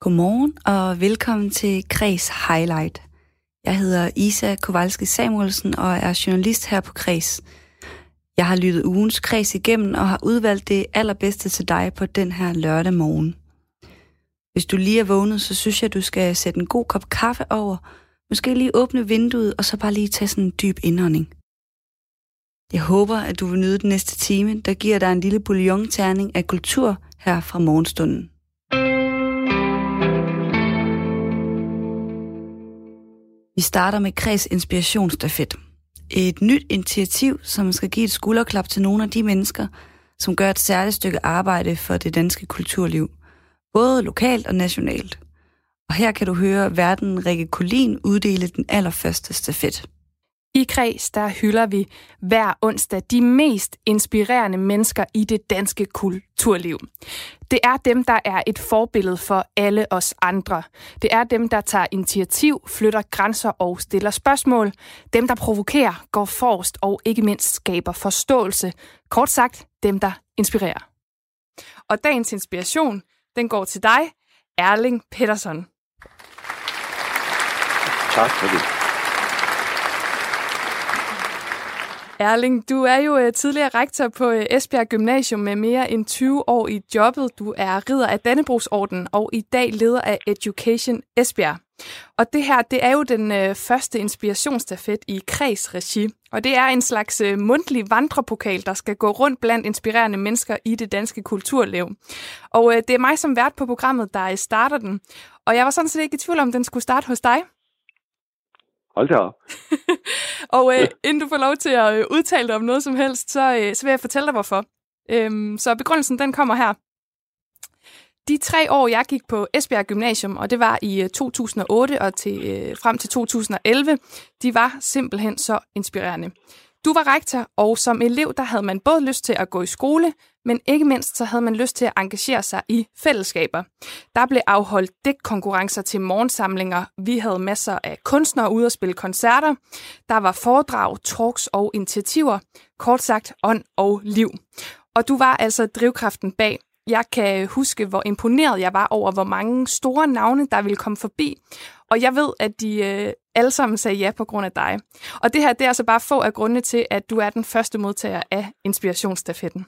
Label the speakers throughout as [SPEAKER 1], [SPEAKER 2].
[SPEAKER 1] Godmorgen og velkommen til Kreds Highlight. Jeg hedder Isa Kowalski Samuelsen og er journalist her på Kreds. Jeg har lyttet ugens kreds igennem og har udvalgt det allerbedste til dig på den her lørdag morgen. Hvis du lige er vågnet, så synes jeg, du skal sætte en god kop kaffe over, måske lige åbne vinduet og så bare lige tage sådan en dyb indånding. Jeg håber, at du vil nyde den næste time, der giver dig en lille bouillon-terning af kultur her fra morgenstunden. Vi starter med Kreds Inspirationsstafet. Et nyt initiativ, som skal give et skulderklap til nogle af de mennesker, som gør et særligt stykke arbejde for det danske kulturliv, både lokalt og nationalt. Og her kan du høre verden Rikke Kolin uddele den allerførste stafet.
[SPEAKER 2] I Kreds, der hylder vi hver onsdag de mest inspirerende mennesker i det danske kulturliv. Det er dem, der er et forbillede for alle os andre. Det er dem, der tager initiativ, flytter grænser og stiller spørgsmål. Dem, der provokerer, går forrest og ikke mindst skaber forståelse. Kort sagt, dem, der inspirerer. Og dagens inspiration, den går til dig, Erling Petersen.
[SPEAKER 3] Tak for det.
[SPEAKER 2] Erling, du er jo uh, tidligere rektor på uh, Esbjerg Gymnasium med mere end 20 år i jobbet. Du er ridder af Dannebrogsorden og i dag leder af Education Esbjerg. Og det her, det er jo den uh, første inspirationsstafet i kredsregi. Og det er en slags uh, mundtlig vandrepokal, der skal gå rundt blandt inspirerende mennesker i det danske kulturliv. Og uh, det er mig som vært på programmet, der starter den. Og jeg var sådan set ikke i tvivl om, den skulle starte hos dig.
[SPEAKER 3] Hold da op.
[SPEAKER 2] og øh, inden du får lov til at øh, udtale dig om noget som helst, så, øh, så vil jeg fortælle dig, hvorfor. Øhm, så begrundelsen, den kommer her. De tre år, jeg gik på Esbjerg Gymnasium, og det var i 2008 og til, øh, frem til 2011, de var simpelthen så inspirerende. Du var rektor, og som elev, der havde man både lyst til at gå i skole, men ikke mindst så havde man lyst til at engagere sig i fællesskaber. Der blev afholdt dækkonkurrencer til morgensamlinger. Vi havde masser af kunstnere ude at spille koncerter. Der var foredrag, talks og initiativer. Kort sagt, ånd og liv. Og du var altså drivkraften bag. Jeg kan huske, hvor imponeret jeg var over, hvor mange store navne, der ville komme forbi. Og jeg ved, at de øh, alle sammen sagde ja på grund af dig. Og det her, det er altså bare få af grundene til, at du er den første modtager af inspirationsstafetten.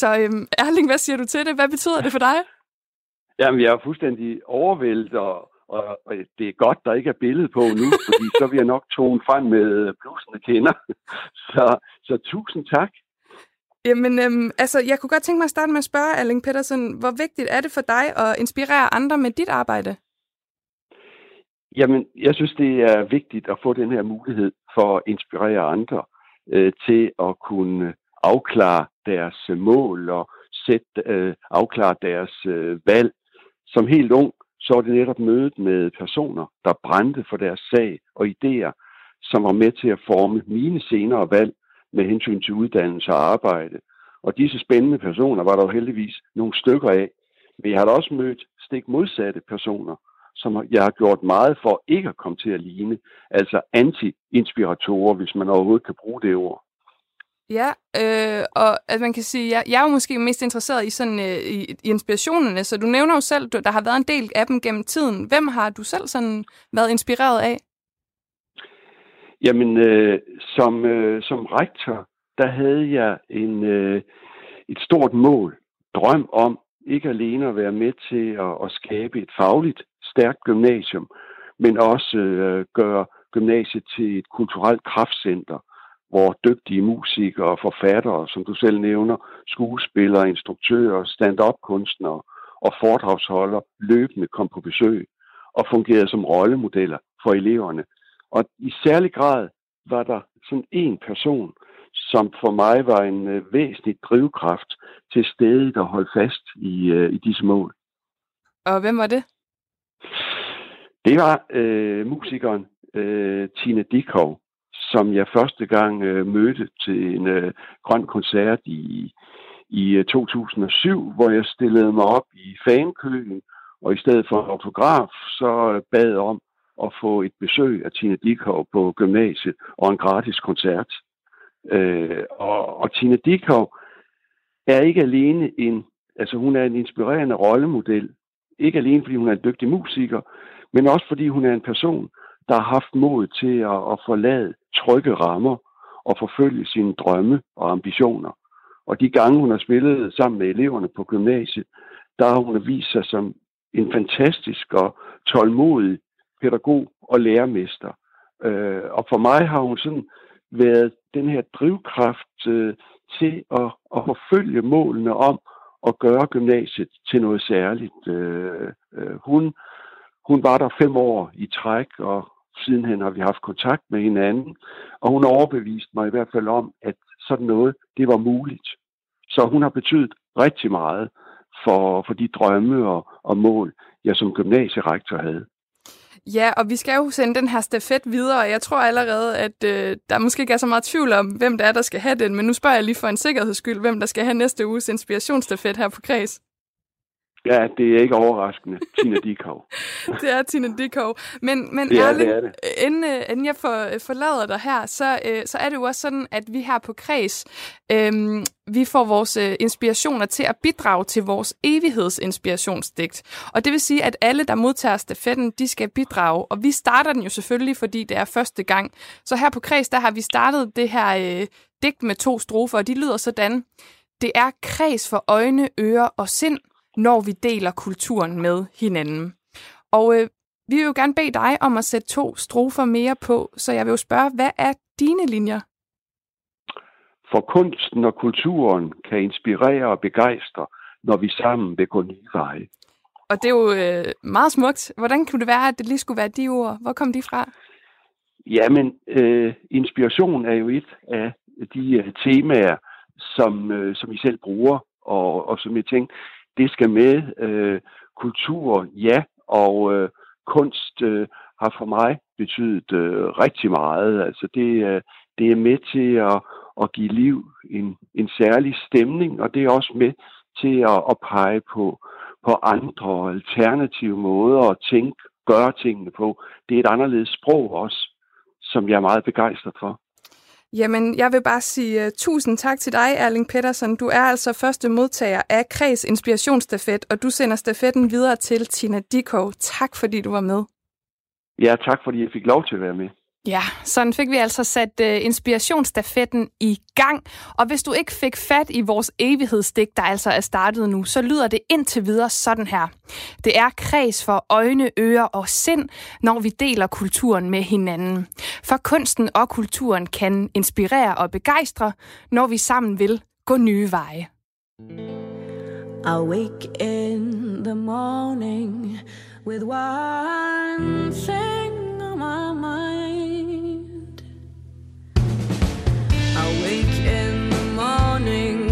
[SPEAKER 2] Så øhm, Erling, hvad siger du til det? Hvad betyder det for dig?
[SPEAKER 3] Jamen, jeg er fuldstændig overvældet, og, og, og det er godt, der ikke er billede på nu, fordi så vil jeg nok tone frem med blusende kender. Så, så tusind tak.
[SPEAKER 2] Jamen, øhm, altså, jeg kunne godt tænke mig at starte med at spørge, Erling Petersen, hvor vigtigt er det for dig at inspirere andre med dit arbejde?
[SPEAKER 3] Jamen, jeg synes, det er vigtigt at få den her mulighed for at inspirere andre øh, til at kunne afklare deres mål og sætte, øh, afklare deres øh, valg. Som helt ung, så var det netop mødet med personer, der brændte for deres sag og idéer, som var med til at forme mine senere valg med hensyn til uddannelse og arbejde. Og disse spændende personer var der jo heldigvis nogle stykker af. Men jeg har da også mødt stik modsatte personer, som jeg har gjort meget for ikke at komme til at ligne. Altså anti-inspiratorer, hvis man overhovedet kan bruge det ord.
[SPEAKER 2] Ja, øh, og at man kan sige, jeg, jeg er jo måske mest interesseret i sådan øh, i, i inspirationerne, så du nævner jo selv, du, der har været en del af dem gennem tiden. Hvem har du selv sådan været inspireret af?
[SPEAKER 3] Jamen, øh, som, øh, som rektor, der havde jeg en, øh, et stort mål, drøm om ikke alene at være med til at, at skabe et fagligt stærkt gymnasium, men også øh, gøre gymnasiet til et kulturelt kraftcenter, hvor dygtige musikere og forfattere, som du selv nævner, skuespillere, instruktører, stand-up-kunstnere og foredragsholdere løbende kom på besøg og fungerede som rollemodeller for eleverne. Og i særlig grad var der sådan en person, som for mig var en øh, væsentlig drivkraft til stedet at holde fast i, øh, i disse mål.
[SPEAKER 2] Og hvem var det?
[SPEAKER 3] Det var øh, musikeren øh, Tina Dikov, som jeg første gang øh, mødte til en øh, grøn koncert i, i øh, 2007, hvor jeg stillede mig op i fankøen, og i stedet for en autograf, så bad om at få et besøg af Tina Dikov på gymnasiet og en gratis koncert. Øh, og, og Tina Dikov er ikke alene en, altså hun er en inspirerende rollemodel Ikke alene fordi hun er en dygtig musiker, men også fordi hun er en person, der har haft mod til at, at forlade trygge rammer og forfølge sine drømme og ambitioner. Og de gange, hun har spillet sammen med eleverne på gymnasiet, der har hun vist sig som en fantastisk og tålmodig pædagog og lærermester. Øh, og for mig har hun sådan været den her drivkraft øh, til at, at forfølge målene om at gøre gymnasiet til noget særligt. Øh, øh, hun, hun var der fem år i træk, og sidenhen har vi haft kontakt med hinanden, og hun overbeviste mig i hvert fald om, at sådan noget, det var muligt. Så hun har betydet rigtig meget for, for de drømme og, og mål, jeg som gymnasierektor havde.
[SPEAKER 2] Ja, og vi skal jo sende den her stafet videre, og jeg tror allerede, at øh, der måske ikke er så meget tvivl om, hvem det er, der skal have den, men nu spørger jeg lige for en sikkerheds skyld, hvem der skal have næste uges inspirationsstafet her på Kreds.
[SPEAKER 3] Ja, det er ikke overraskende. Tina Dikov.
[SPEAKER 2] det er Tina Dikov. Men, men
[SPEAKER 3] er,
[SPEAKER 2] Erling,
[SPEAKER 3] det er det.
[SPEAKER 2] Inden, øh, inden jeg for, forlader dig her, så, øh, så er det jo også sådan, at vi her på Kreds, øh, vi får vores øh, inspirationer til at bidrage til vores evighedsinspirationsdigt. Og det vil sige, at alle, der modtager stafetten, de skal bidrage. Og vi starter den jo selvfølgelig, fordi det er første gang. Så her på Kreds, der har vi startet det her øh, digt med to strofer, og de lyder sådan. Det er kreds for øjne, ører og sind, når vi deler kulturen med hinanden. Og øh, vi vil jo gerne bede dig om at sætte to strofer mere på, så jeg vil jo spørge, hvad er dine linjer?
[SPEAKER 3] For kunsten og kulturen kan inspirere og begejstre, når vi sammen vil gå nye veje.
[SPEAKER 2] Og det er jo øh, meget smukt. Hvordan kunne det være, at det lige skulle være de ord? Hvor kom de fra?
[SPEAKER 3] Jamen, øh, inspiration er jo et af de uh, temaer, som, øh, som I selv bruger, og, og som jeg tænkte, det skal med. Øh, kultur, ja, og øh, kunst øh, har for mig betydet øh, rigtig meget. Altså det, øh, det er med til at, at give liv en, en særlig stemning, og det er også med til at, at pege på, på andre alternative måder at tænke, gøre tingene på. Det er et anderledes sprog også, som jeg er meget begejstret for.
[SPEAKER 2] Jamen, jeg vil bare sige uh, tusind tak til dig, Erling Pedersen. Du er altså første modtager af Kreds Inspirationsstafet, og du sender stafetten videre til Tina Dikov. Tak, fordi du var med.
[SPEAKER 3] Ja, tak fordi jeg fik lov til at være med.
[SPEAKER 2] Ja, sådan fik vi altså sat uh, inspirationsstafetten i gang. Og hvis du ikke fik fat i vores evighedsstik, der altså er startet nu, så lyder det indtil videre sådan her. Det er kreds for øjne, ører og sind, når vi deler kulturen med hinanden. For kunsten og kulturen kan inspirere og begejstre, når vi sammen vil gå nye veje.
[SPEAKER 4] Awake in the morning with one thing on my mind. Wake in the morning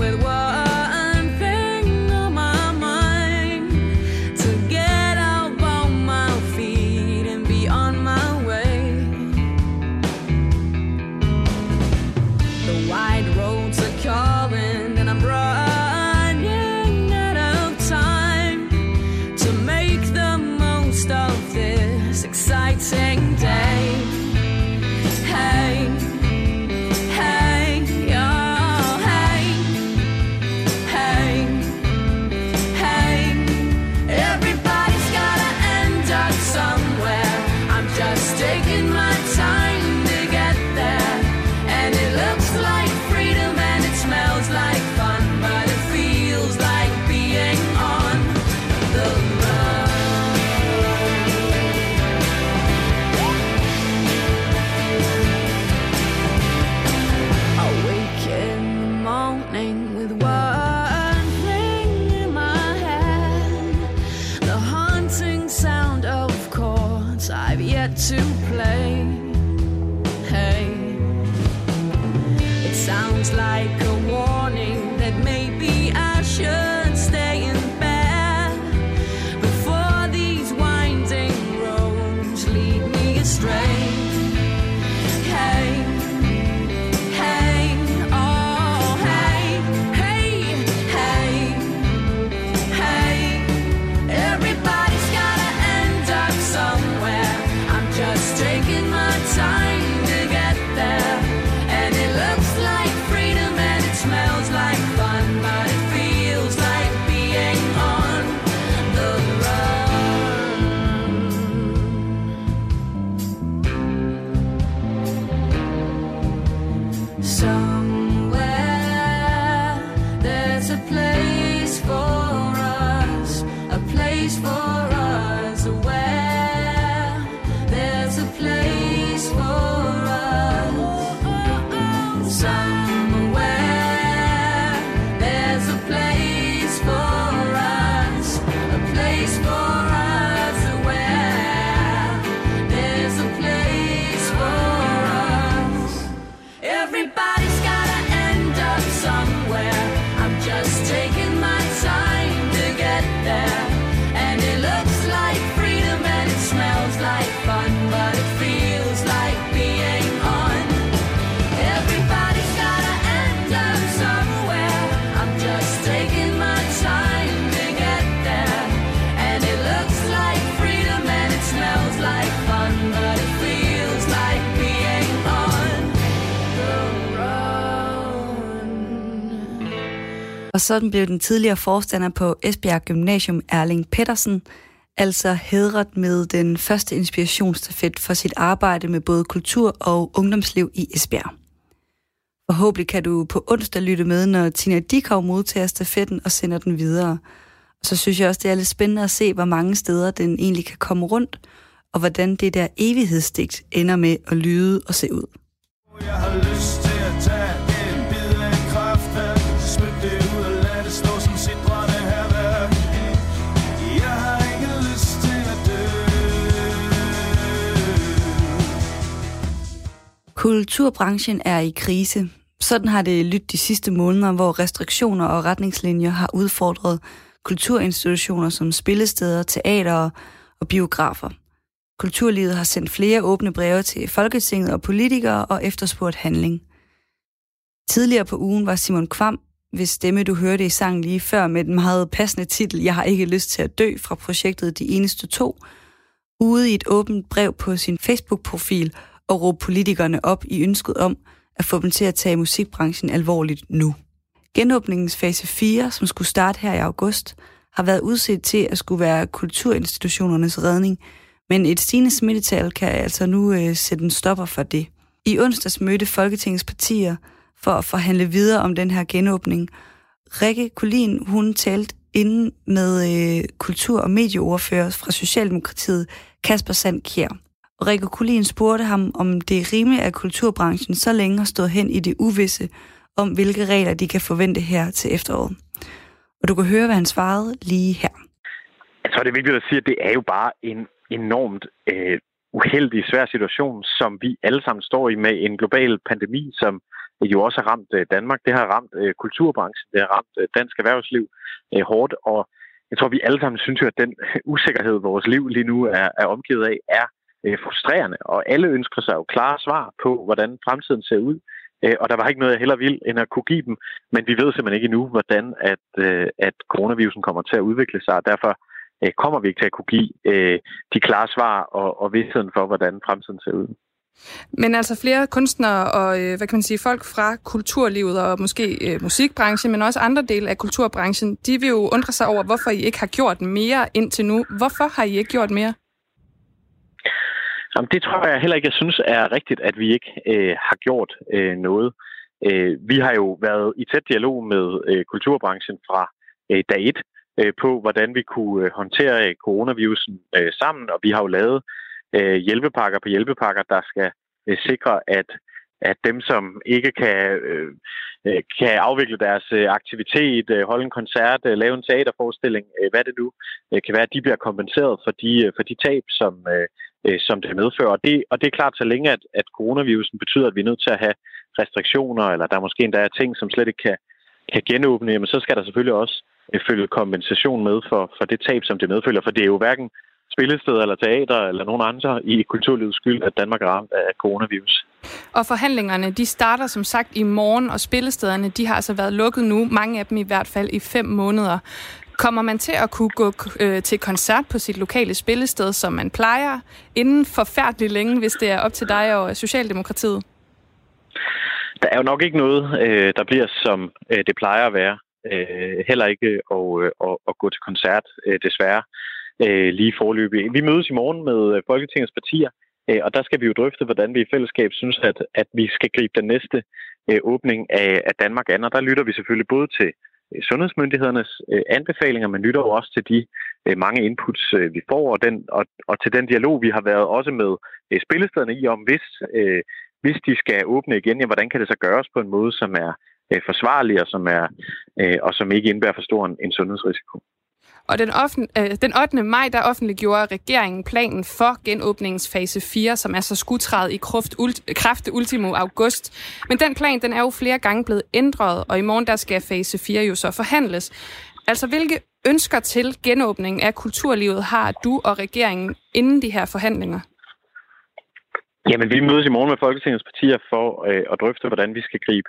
[SPEAKER 1] sådan blev den tidligere forstander på Esbjerg Gymnasium, Erling Pedersen, altså hedret med den første inspirationsstafet for sit arbejde med både kultur og ungdomsliv i Esbjerg. Forhåbentlig kan du på onsdag lytte med, når Tina Dikov modtager stafetten og sender den videre. Og så synes jeg også, det er lidt spændende at se, hvor mange steder den egentlig kan komme rundt, og hvordan det der evighedsdigt ender med at lyde og se ud.
[SPEAKER 5] Jeg har lyst til
[SPEAKER 1] Kulturbranchen er i krise. Sådan har det lyttet de sidste måneder, hvor restriktioner og retningslinjer har udfordret kulturinstitutioner som spillesteder, teater og biografer. Kulturlivet har sendt flere åbne breve til Folketinget og politikere og efterspurgt handling. Tidligere på ugen var Simon Kvam, hvis stemme du hørte i sangen lige før med den meget passende titel Jeg har ikke lyst til at dø fra projektet De Eneste To, ude i et åbent brev på sin Facebook-profil og råbe politikerne op i ønsket om at få dem til at tage musikbranchen alvorligt nu. Genåbningens fase 4, som skulle starte her i august, har været udset til at skulle være kulturinstitutionernes redning, men et stigende smittetal kan altså nu øh, sætte en stopper for det. I onsdags mødte Folketingets partier for at forhandle videre om den her genåbning. Rikke Kulin, hun talte inden med øh, kultur- og medieordfører fra Socialdemokratiet, Kasper Sandkjær. Og Rikke Kulin spurgte ham, om det er rimeligt, at kulturbranchen så længe har stået hen i det uvisse om, hvilke regler de kan forvente her til efteråret. Og du kan høre, hvad han svarede lige her.
[SPEAKER 6] Jeg tror, det er vigtigt at sige, at det er jo bare en enormt øh, uheldig, svær situation, som vi alle sammen står i med en global pandemi, som jo også har ramt øh, Danmark. Det har ramt øh, kulturbranchen, det har ramt øh, dansk erhvervsliv øh, hårdt, og jeg tror, vi alle sammen synes jo, at den øh, usikkerhed, vores liv lige nu er, er omgivet af, er øh, frustrerende, og alle ønsker sig jo klare svar på, hvordan fremtiden ser ud. Øh, og der var ikke noget, jeg heller vil, end at kunne give dem. Men vi ved simpelthen ikke endnu, hvordan at, øh, at coronavirusen kommer til at udvikle sig, og derfor øh, kommer vi ikke til at kunne give øh, de klare svar og, og vidstheden for, hvordan fremtiden ser ud.
[SPEAKER 2] Men altså flere kunstnere og øh, hvad kan man sige, folk fra kulturlivet og måske øh, musikbranchen, men også andre dele af kulturbranchen, de vil jo undre sig over, hvorfor I ikke har gjort mere indtil nu. Hvorfor har I ikke gjort mere?
[SPEAKER 6] Jamen, det tror jeg heller ikke, jeg synes er rigtigt, at vi ikke øh, har gjort øh, noget. Øh, vi har jo været i tæt dialog med øh, kulturbranchen fra øh, dag et øh, på, hvordan vi kunne øh, håndtere øh, coronavirusen øh, sammen, og vi har jo lavet øh, hjælpepakker på hjælpepakker, der skal øh, sikre, at at dem, som ikke kan, øh, øh kan afvikle deres øh, aktivitet, øh, holde en koncert, lave en teaterforestilling, øh, hvad det nu øh, kan være, at de bliver kompenseret for de, for de tab, som, øh, som det medfører. Og det, og det er klart, så længe at, at coronavirusen betyder, at vi er nødt til at have restriktioner, eller der måske endda er ting, som slet ikke kan, kan genåbne, jamen så skal der selvfølgelig også følge kompensation med for, for det tab, som det medfølger. For det er jo hverken spillesteder eller teater eller nogen andre i kulturlivets skyld, at Danmark er ramt af coronavirus.
[SPEAKER 2] Og forhandlingerne, de starter som sagt i morgen, og spillestederne, de har altså været lukket nu, mange af dem i hvert fald i fem måneder. Kommer man til at kunne gå øh, til koncert på sit lokale spillested, som man plejer, inden forfærdeligt længe, hvis det er op til dig og Socialdemokratiet?
[SPEAKER 6] Der er jo nok ikke noget, øh, der bliver som øh, det plejer at være. Øh, heller ikke at, øh, at, at gå til koncert, øh, desværre øh, lige forløbig. Vi mødes i morgen med øh, Folketingets partier, øh, og der skal vi jo drøfte, hvordan vi i fællesskab synes, at, at vi skal gribe den næste øh, åbning af, af Danmark an. Og der lytter vi selvfølgelig både til øh, sundhedsmyndighedernes øh, anbefalinger, men lytter jo også til de øh, mange inputs, øh, vi får, og, den, og, og til den dialog, vi har været også med øh, spillestederne i om, hvis, øh, hvis de skal åbne igen, ja, hvordan kan det så gøres på en måde, som er øh, forsvarlig og som, er, øh, og som ikke indebærer for stor en, en sundhedsrisiko.
[SPEAKER 2] Og den, offent, øh, den 8. maj, der offentliggjorde regeringen planen for genåbningens fase 4, som er så skudtræet i kraft, ult, kraft ultimo august. Men den plan, den er jo flere gange blevet ændret, og i morgen der skal fase 4 jo så forhandles. Altså, hvilke ønsker til genåbningen af kulturlivet har du og regeringen inden de her forhandlinger?
[SPEAKER 6] Jamen, vi mødes i morgen med Folketingets partier for øh, at drøfte, hvordan vi skal gribe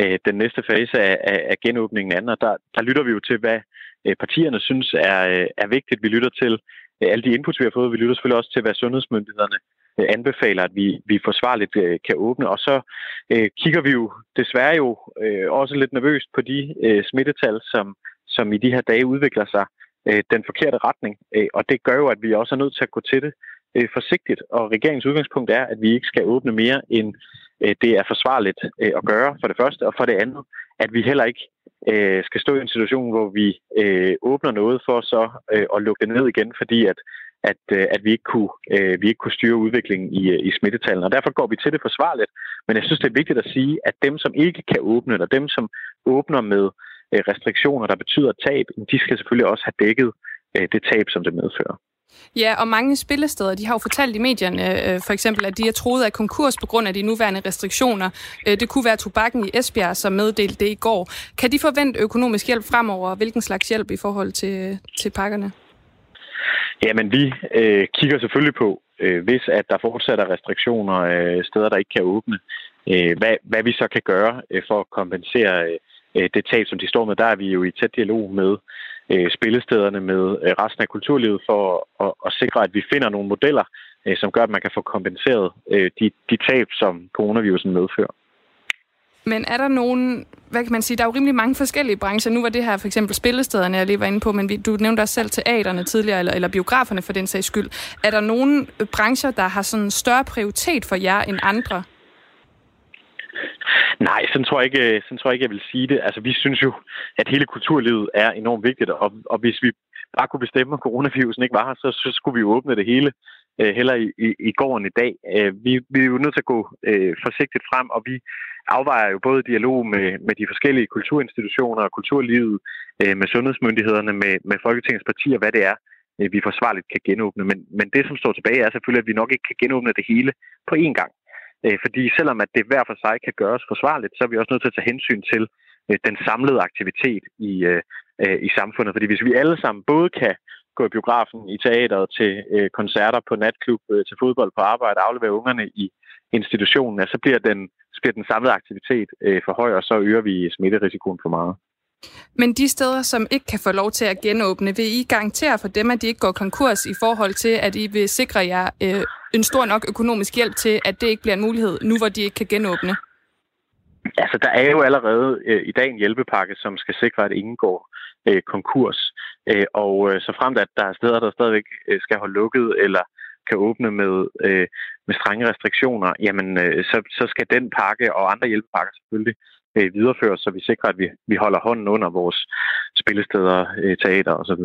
[SPEAKER 6] øh, den næste fase af, af, af genåbningen an. Og der, der lytter vi jo til, hvad øh, Øh, partierne synes er, øh, er vigtigt. Vi lytter til øh, alle de input, vi har fået. Vi lytter selvfølgelig også til, hvad sundhedsmyndighederne anbefaler, at vi, vi forsvarligt kan åbne. Og så øh, kigger vi jo desværre jo øh, også lidt nervøst på de øh, smittetal, som, som i de her dage udvikler sig øh, den forkerte retning. Øh, og det gør jo, at vi også er nødt til at gå til det øh, forsigtigt. Og regeringens udgangspunkt er, at vi ikke skal åbne mere, end øh, det er forsvarligt øh, at gøre, for det første. Og for det andet, at vi heller ikke øh, skal stå i en situation, hvor vi øh, åbner noget for så øh, at lukke det ned igen, fordi at, at, øh, at vi, ikke kunne, øh, vi ikke kunne styre udviklingen i, øh, i smittetallene. Og derfor går vi til det forsvarligt. Men jeg synes, det er vigtigt at sige, at dem, som ikke kan åbne, eller dem, som åbner med øh, restriktioner, der betyder tab, de skal selvfølgelig også have dækket øh, det tab, som det medfører.
[SPEAKER 2] Ja, og mange spillesteder, de har jo fortalt i medierne, øh, for eksempel, at de er troet af konkurs på grund af de nuværende restriktioner. Øh, det kunne være tobakken i Esbjerg, som meddelte det i går. Kan de forvente økonomisk hjælp fremover? Hvilken slags hjælp i forhold til, til pakkerne?
[SPEAKER 6] Jamen, vi øh, kigger selvfølgelig på, øh, hvis at der fortsat er restriktioner, øh, steder, der ikke kan åbne, øh, hvad, hvad vi så kan gøre øh, for at kompensere øh, øh det tab, som de står med. Der er vi jo i tæt dialog med øh, spillestederne, med øh, resten af kulturlivet, for at, at sikre, at vi finder nogle modeller, øh, som gør, at man kan få kompenseret øh, de, de tab, som coronavirusen medfører.
[SPEAKER 2] Men er der nogen, hvad kan man sige, der er jo rimelig mange forskellige brancher. Nu var det her for eksempel spillestederne, jeg lige var inde på, men vi, du nævnte også selv teaterne tidligere, eller, eller biograferne for den sags skyld. Er der nogen brancher, der har sådan større prioritet for jer end andre?
[SPEAKER 6] Nej, sådan tror, jeg ikke, øh, sådan tror jeg ikke, jeg vil sige det. Altså, vi synes jo, at hele kulturlivet er enormt vigtigt, og, og hvis vi bare kunne bestemme, at coronavirusen ikke var her, så, så skulle vi jo åbne det hele øh, heller i, i, i går end i dag. Øh, vi, vi er jo nødt til at gå øh, forsigtigt frem, og vi afvejer jo både dialog med, med de forskellige kulturinstitutioner og kulturlivet, øh, med sundhedsmyndighederne, med, med Folketingets partier, hvad det er, øh, vi forsvarligt kan genåbne. Men, men det, som står tilbage, er selvfølgelig, at vi nok ikke kan genåbne det hele på én gang. Øh, fordi selvom at det hver for sig kan gøres forsvarligt, så er vi også nødt til at tage hensyn til øh, den samlede aktivitet i, øh, øh, i samfundet. Fordi hvis vi alle sammen både kan gå i biografen, i teateret, til øh, koncerter på natklub, øh, til fodbold på arbejde, aflevere ungerne i institutionen, så bliver den, så bliver den samlede aktivitet øh, for høj, og så øger vi smitterisikoen for meget.
[SPEAKER 2] Men de steder, som ikke kan få lov til at genåbne, vil I garantere for dem, at de ikke går konkurs i forhold til, at I vil sikre jer øh, en stor nok økonomisk hjælp til, at det ikke bliver en mulighed, nu hvor de ikke kan genåbne?
[SPEAKER 6] Altså, der er jo allerede øh, i dag en hjælpepakke, som skal sikre, at ingen går øh, konkurs. Øh, og øh, så fremt, at der er steder, der stadigvæk øh, skal holde lukket, eller kan åbne med, øh, med strenge restriktioner, jamen øh, så, så skal den pakke og andre hjælpepakker selvfølgelig øh, videreføres, så vi sikrer, at vi, vi holder hånden under vores spillesteder, øh, teater osv.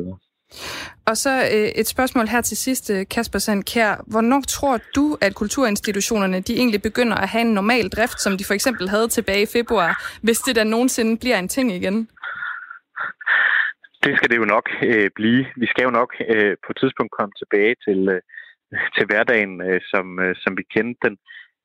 [SPEAKER 2] Og så øh, et spørgsmål her til sidst, øh, Kasper Sandkær. Hvornår tror du, at kulturinstitutionerne de egentlig begynder at have en normal drift, som de for eksempel havde tilbage i februar, hvis det da nogensinde bliver en ting igen?
[SPEAKER 6] Det skal det jo nok øh, blive. Vi skal jo nok øh, på et tidspunkt komme tilbage til, øh, til hverdagen, øh, som, øh, som vi kendte den.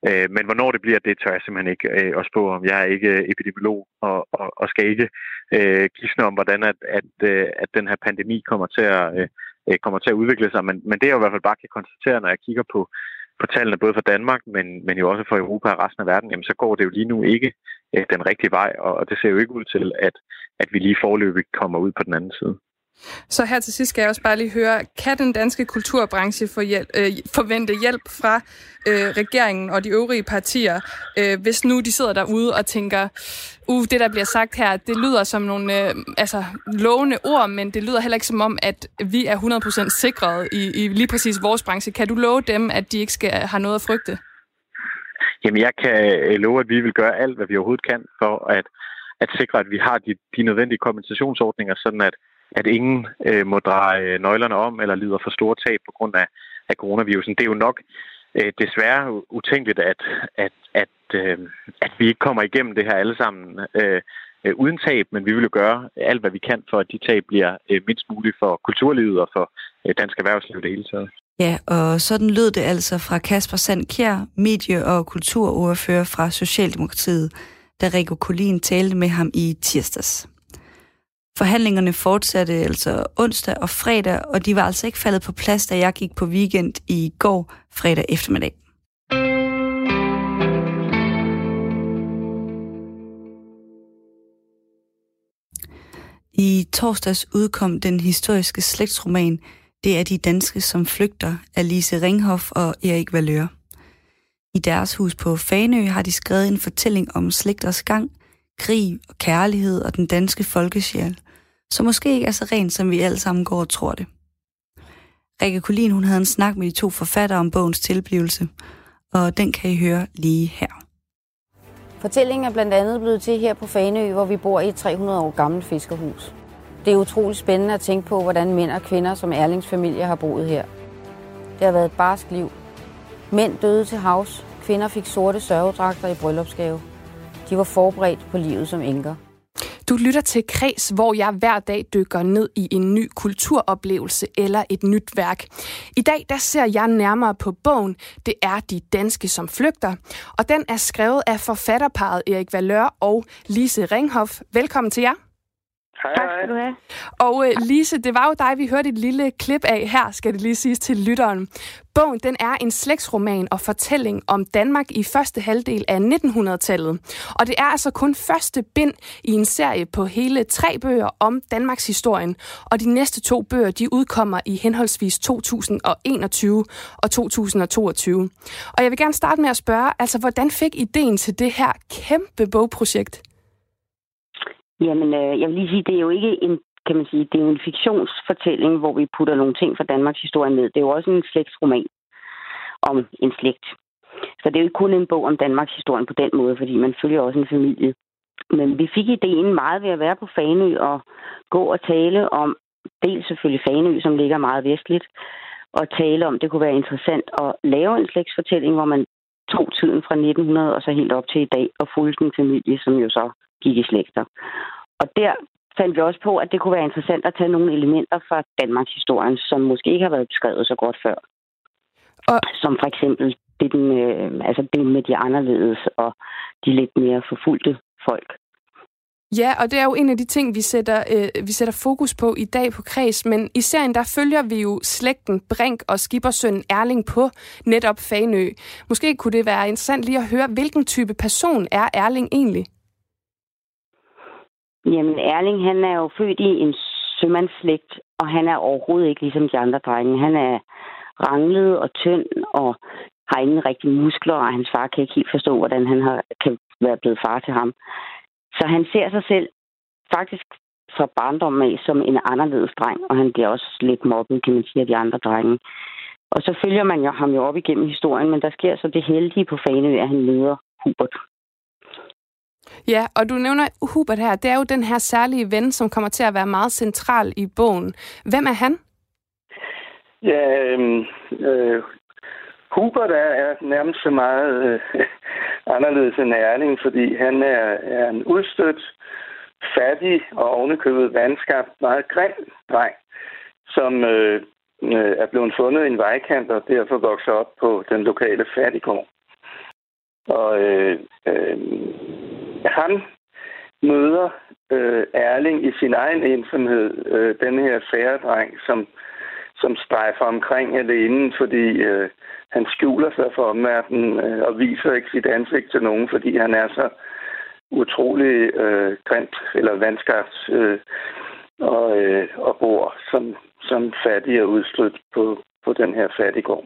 [SPEAKER 6] Øh, men hvornår det bliver, det tør jeg simpelthen ikke øh, at spå om. Jeg er ikke øh, epidemiolog og, og, og skal ikke øh, gisne om, hvordan at, at, øh, at den her pandemi kommer til at, øh, kommer til at udvikle sig. Men, men det jeg i hvert fald bare kan konstatere, når jeg kigger på, på tallene både for Danmark, men, men jo også for Europa og resten af verden, jamen så går det jo lige nu ikke øh, den rigtige vej, og, og det ser jo ikke ud til, at, at vi lige forløbig kommer ud på den anden side.
[SPEAKER 2] Så her til sidst skal jeg også bare lige høre, kan den danske kulturbranche for hjælp, øh, forvente hjælp fra øh, regeringen og de øvrige partier, øh, hvis nu de sidder derude og tænker, uh, det der bliver sagt her, det lyder som nogle øh, altså, lovende ord, men det lyder heller ikke som om, at vi er 100% sikret i, i lige præcis vores branche. Kan du love dem, at de ikke skal have noget at frygte?
[SPEAKER 6] Jamen, jeg kan øh, love, at vi vil gøre alt, hvad vi overhovedet kan for at, at sikre, at vi har de, de nødvendige kompensationsordninger, sådan at at ingen øh, må dreje øh, nøglerne om eller lider for store tab på grund af, af coronavirusen. Det er jo nok øh, desværre utænkeligt, at, at, at, øh, at vi ikke kommer igennem det her alle sammen øh, øh, uden tab, men vi vil jo gøre alt, hvad vi kan for, at de tab bliver øh, mindst muligt for kulturlivet og for øh, dansk erhvervsliv det hele taget.
[SPEAKER 1] Ja, og sådan lød det altså fra Kasper Sandkjær, medie- og kulturordfører fra Socialdemokratiet, da Rico Kolin talte med ham i tirsdags. Forhandlingerne fortsatte altså onsdag og fredag, og de var altså ikke faldet på plads, da jeg gik på weekend i går fredag eftermiddag. I torsdags udkom den historiske slægtsroman Det er de danske, som flygter af Lise Ringhoff og Erik Valør. I deres hus på Fanø har de skrevet en fortælling om slægters gang, krig og kærlighed og den danske folkesjæl, som måske ikke er så rent, som vi alle sammen går og tror det. Rikke Kulin, hun havde en snak med de to forfattere om bogens tilblivelse, og den kan I høre lige her.
[SPEAKER 7] Fortællingen er blandt andet blevet til her på Faneø, hvor vi bor i et 300 år gammelt fiskerhus. Det er utroligt spændende at tænke på, hvordan mænd og kvinder som Erlings familie har boet her. Det har været et barsk liv. Mænd døde til havs, kvinder fik sorte sørgedragter i bryllupsgave. De var forberedt på livet som enker.
[SPEAKER 2] Du lytter til Kres, hvor jeg hver dag dykker ned i en ny kulturoplevelse eller et nyt værk. I dag der ser jeg nærmere på bogen Det er de danske som flygter, og den er skrevet af forfatterparet Erik Valør og Lise Ringhoff. Velkommen til jer.
[SPEAKER 8] Hej,
[SPEAKER 9] Tak
[SPEAKER 8] hej.
[SPEAKER 9] skal du have.
[SPEAKER 2] Og øh, Lise, det var jo dig, vi hørte et lille klip af her, skal det lige siges til lytteren. Bogen den er en slægtsroman og fortælling om Danmark i første halvdel af 1900-tallet. Og det er altså kun første bind i en serie på hele tre bøger om Danmarks historien. Og de næste to bøger, de udkommer i henholdsvis 2021 og 2022. Og jeg vil gerne starte med at spørge, altså hvordan fik ideen til det her kæmpe bogprojekt?
[SPEAKER 9] Jamen, øh, jeg vil lige sige, det er jo ikke en, kan man sige, det er jo en fiktionsfortælling, hvor vi putter nogle ting fra Danmarks historie ned. Det er jo også en slægtsroman om en slægt. Så det er jo ikke kun en bog om Danmarks historie på den måde, fordi man følger også en familie. Men vi fik ideen meget ved at være på Fanø og gå og tale om, dels selvfølgelig Fanø, som ligger meget vestligt, og tale om, det kunne være interessant at lave en slægtsfortælling, hvor man tog tiden fra 1900 og så helt op til i dag og fulgte en familie, som jo så gik i slægter. Og der fandt vi også på, at det kunne være interessant at tage nogle elementer fra Danmarks historien, som måske ikke har været beskrevet så godt før.
[SPEAKER 2] Og-
[SPEAKER 9] Som for eksempel det, den, øh, altså det med de anderledes og de lidt mere forfulgte folk.
[SPEAKER 2] Ja, og det er jo en af de ting, vi sætter, øh, vi sætter fokus på i dag på Kreds, men i serien der følger vi jo slægten Brink og skippersøn Erling på netop Fanø. Måske kunne det være interessant lige at høre, hvilken type person er Erling egentlig?
[SPEAKER 9] Jamen, Erling, han er jo født i en sømandslægt, og han er overhovedet ikke ligesom de andre drenge. Han er ranglet og tynd og har ingen rigtige muskler, og hans far kan ikke helt forstå, hvordan han har, kan være blevet far til ham. Så han ser sig selv faktisk fra barndommen af som en anderledes dreng, og han bliver også lidt mobbet, kan man sige, af de andre drenge. Og så følger man jo ham jo op igennem historien, men der sker så det heldige på Fanø, at han møder Hubert.
[SPEAKER 2] Ja, og du nævner Hubert her. Det er jo den her særlige ven, som kommer til at være meget central i bogen. Hvem er han?
[SPEAKER 8] Ja, øhm, øh, Hubert er, er nærmest så meget øh, anderledes end Erling, fordi han er, er en udstødt, fattig og ovenikøbet vandskabt, meget grim dreng, som øh, øh, er blevet fundet i en vejkant og derfor vokser op på den lokale fattigård. Og øh, øh, han møder øh, Erling i sin egen ensomhed, øh, den her færdreng, som, som strejfer omkring alene, fordi øh, han skjuler sig for omverdenen øh, og viser ikke sit ansigt til nogen, fordi han er så utrolig øh, grimt eller vandskabt øh, og, øh, og bor som, som fattig og udstødt på, på den her fattigård.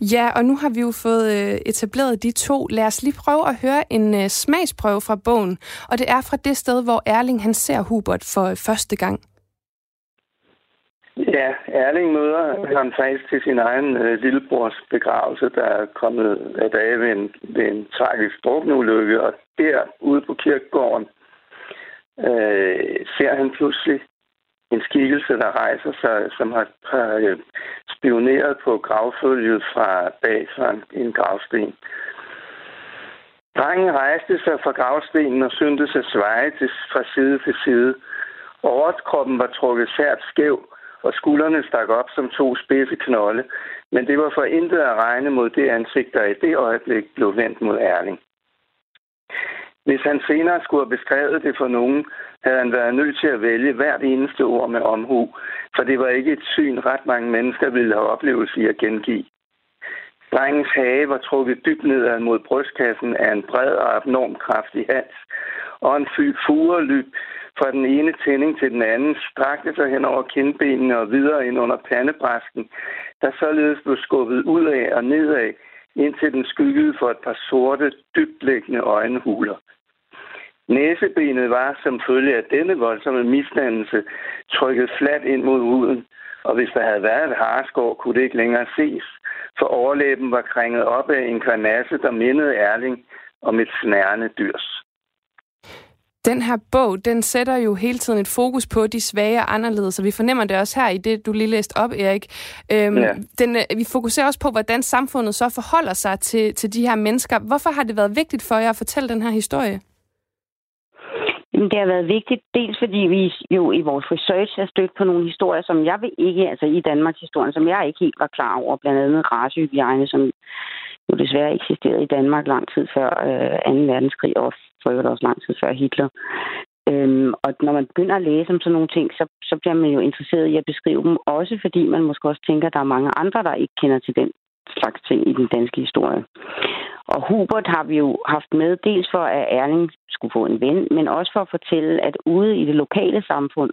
[SPEAKER 2] Ja, og nu har vi jo fået øh, etableret de to. Lad os lige prøve at høre en øh, smagsprøve fra bogen. Og det er fra det sted, hvor Erling han ser Hubert for øh, første gang.
[SPEAKER 8] Ja, Erling møder ham faktisk til sin egen øh, lillebrors begravelse, der er kommet af dage ved en, ved en tragisk drukneulykke, og der ude på kirkegården øh, ser han pludselig en skikkelse, der rejser sig, som har, har øh, spioneret på gravfølget fra bag fra en, en gravsten. Drengen rejste sig fra gravstenen og syntes at sveje til, fra side til side. Overkroppen var trukket sært skæv, og skuldrene stak op som to spidse knolde, men det var for intet at regne mod det ansigt, der i det øjeblik blev vendt mod Erling. Hvis han senere skulle have beskrevet det for nogen, havde han været nødt til at vælge hvert eneste ord med omhu, for det var ikke et syn, ret mange mennesker ville have oplevelse i at gengive. Drengens hage var trukket dybt nedad mod brystkassen af en bred og abnorm kraftig hals, og en furelyb fra den ene tænding til den anden strakte sig hen over kindbenene og videre ind under pandebræsken, der således blev skubbet ud af og nedad indtil den skyggede for et par sorte, dybtlæggende øjenhuler. Næsebenet var som følge af denne voldsomme misdannelse trykket fladt ind mod huden, og hvis der havde været et harskår, kunne det ikke længere ses, for overlæben var krænget op af en karnasse, der mindede Erling om et snærende dyrs.
[SPEAKER 2] Den her bog, den sætter jo hele tiden et fokus på de svage og anderledes, og vi fornemmer det også her i det, du lige læste op, Erik. Øhm,
[SPEAKER 8] Ja.
[SPEAKER 2] den, øh, vi fokuserer også på, hvordan samfundet så forholder sig til, til de her mennesker. Hvorfor har det været vigtigt for jer at fortælle den her historie?
[SPEAKER 9] Jamen, det har været vigtigt, dels fordi vi jo i vores research er stødt på nogle historier, som jeg vil ikke, altså i Danmarks historien, som jeg ikke helt var klar over, blandt andet racehygiejne, som jo desværre eksisterede i Danmark lang tid før øh, 2. verdenskrig, og for øvrigt også lang tid før Hitler. Øhm, og når man begynder at læse om sådan nogle ting, så, så bliver man jo interesseret i at beskrive dem, også fordi man måske også tænker, at der er mange andre, der ikke kender til den slags ting i den danske historie. Og Hubert har vi jo haft med, dels for at Erling skulle få en ven, men også for at fortælle, at ude i det lokale samfund,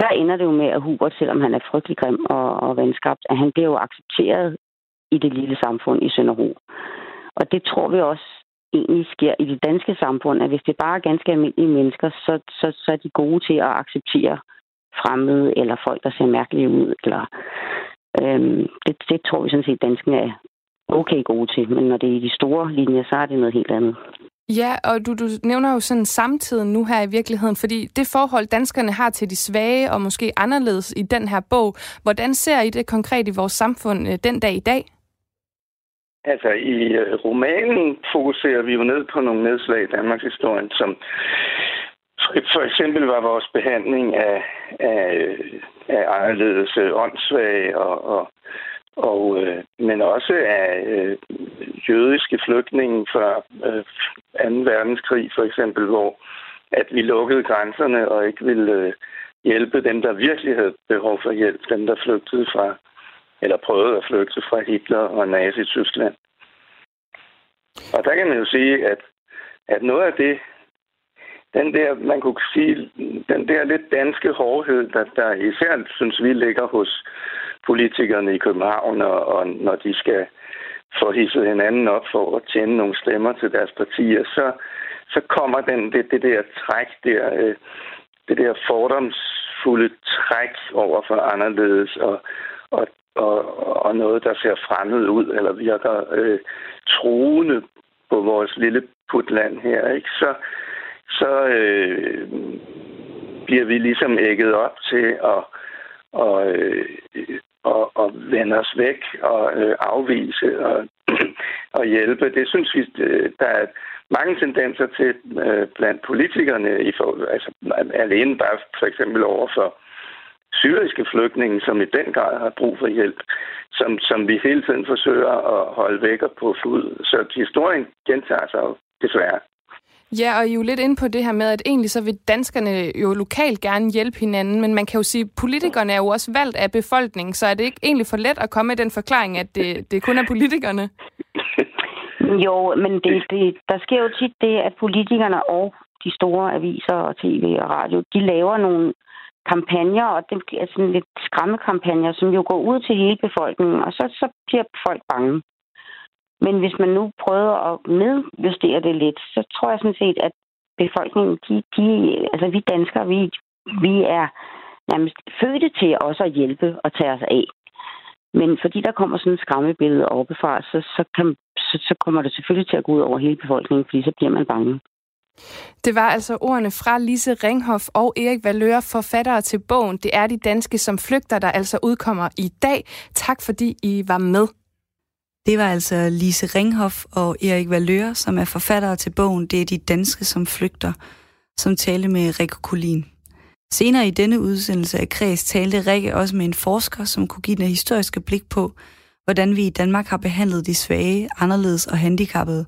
[SPEAKER 9] der ender det jo med, at Hubert, selvom han er frygtelig grim og, og venskabt, at han bliver jo accepteret i det lille samfund i Sønderho. Og det tror vi også egentlig sker i det danske samfund, at hvis det bare er ganske almindelige mennesker, så, så, så er de gode til at acceptere fremmede eller folk, der ser mærkelige ud. Eller, øhm, det, det tror vi sådan set, danskerne er okay gode til. Men når det er i de store linjer, så er det noget helt andet.
[SPEAKER 2] Ja, og du, du nævner jo sådan samtiden nu her i virkeligheden, fordi det forhold, danskerne har til de svage og måske anderledes i den her bog, hvordan ser I det konkret i vores samfund øh, den dag i dag?
[SPEAKER 8] Altså, i øh, romanen fokuserer vi jo ned på nogle nedslag i Danmarks historien, som for eksempel var vores behandling af, af, af anderledes øh, åndssvage og, og, og øh, men også af øh, jødiske flygtninge fra øh, 2. verdenskrig for eksempel, hvor at vi lukkede grænserne og ikke ville øh, hjælpe dem, der virkelig havde behov for hjælp, dem der flygtede fra eller prøvede at flygte fra Hitler og Nazi-Tyskland. Og der kan man jo sige, at, at noget af det, den der, man kunne sige, den der lidt danske hårdhed, der, der især, synes vi, ligger hos politikerne i København, og, og når de skal få hisset hinanden op for at tjene nogle stemmer til deres partier, så, så kommer den, det, det der træk der, øh, det der fordomsfulde træk over for anderledes, og, og, og, og noget, der ser fremmed ud, eller virker øh, truende på vores lille putland her, ikke? Så, så øh, bliver vi ligesom ægget op til at og, øh, og, og vende os væk og øh, afvise og, og hjælpe. Det synes vi, øh, der er mange tendenser til øh, blandt politikerne, i for, altså alene bare for eksempel over for syriske flygtninge, som i den grad har brug for hjælp, som, som vi hele tiden forsøger at holde væk og på fod. Så historien gentager sig jo desværre.
[SPEAKER 2] Ja, og I er jo lidt inde på det her med, at egentlig så vil danskerne jo lokalt gerne hjælpe hinanden, men man kan jo sige, at politikerne er jo også valgt af befolkningen, så er det ikke egentlig for let at komme med den forklaring, at det, det kun er politikerne?
[SPEAKER 9] Jo, men det, det, der sker jo tit det, at politikerne og de store aviser og tv og radio, de laver nogle kampagner, og det er sådan lidt skræmmekampagner, som jo går ud til hele befolkningen, og så, så bliver folk bange. Men hvis man nu prøver at nedjustere det lidt, så tror jeg sådan set, at befolkningen, de, de, altså vi danskere, vi, vi er nærmest fødte til også at hjælpe og tage os af. Men fordi der kommer sådan et skræmmebillede oppefra, så, så, kan, så, så kommer det selvfølgelig til at gå ud over hele befolkningen, fordi så bliver man bange.
[SPEAKER 2] Det var altså ordene fra Lise Ringhoff og Erik Valøre, forfattere til bogen Det er de danske som flygter, der altså udkommer i dag. Tak fordi I var med.
[SPEAKER 1] Det var altså Lise Ringhoff og Erik Valøre, som er forfattere til bogen Det er de danske som flygter, som talte med Rikke Kulin. Senere i denne udsendelse af Kreds talte Rikke også med en forsker, som kunne give den historiske blik på, hvordan vi i Danmark har behandlet de svage, anderledes og handicappede,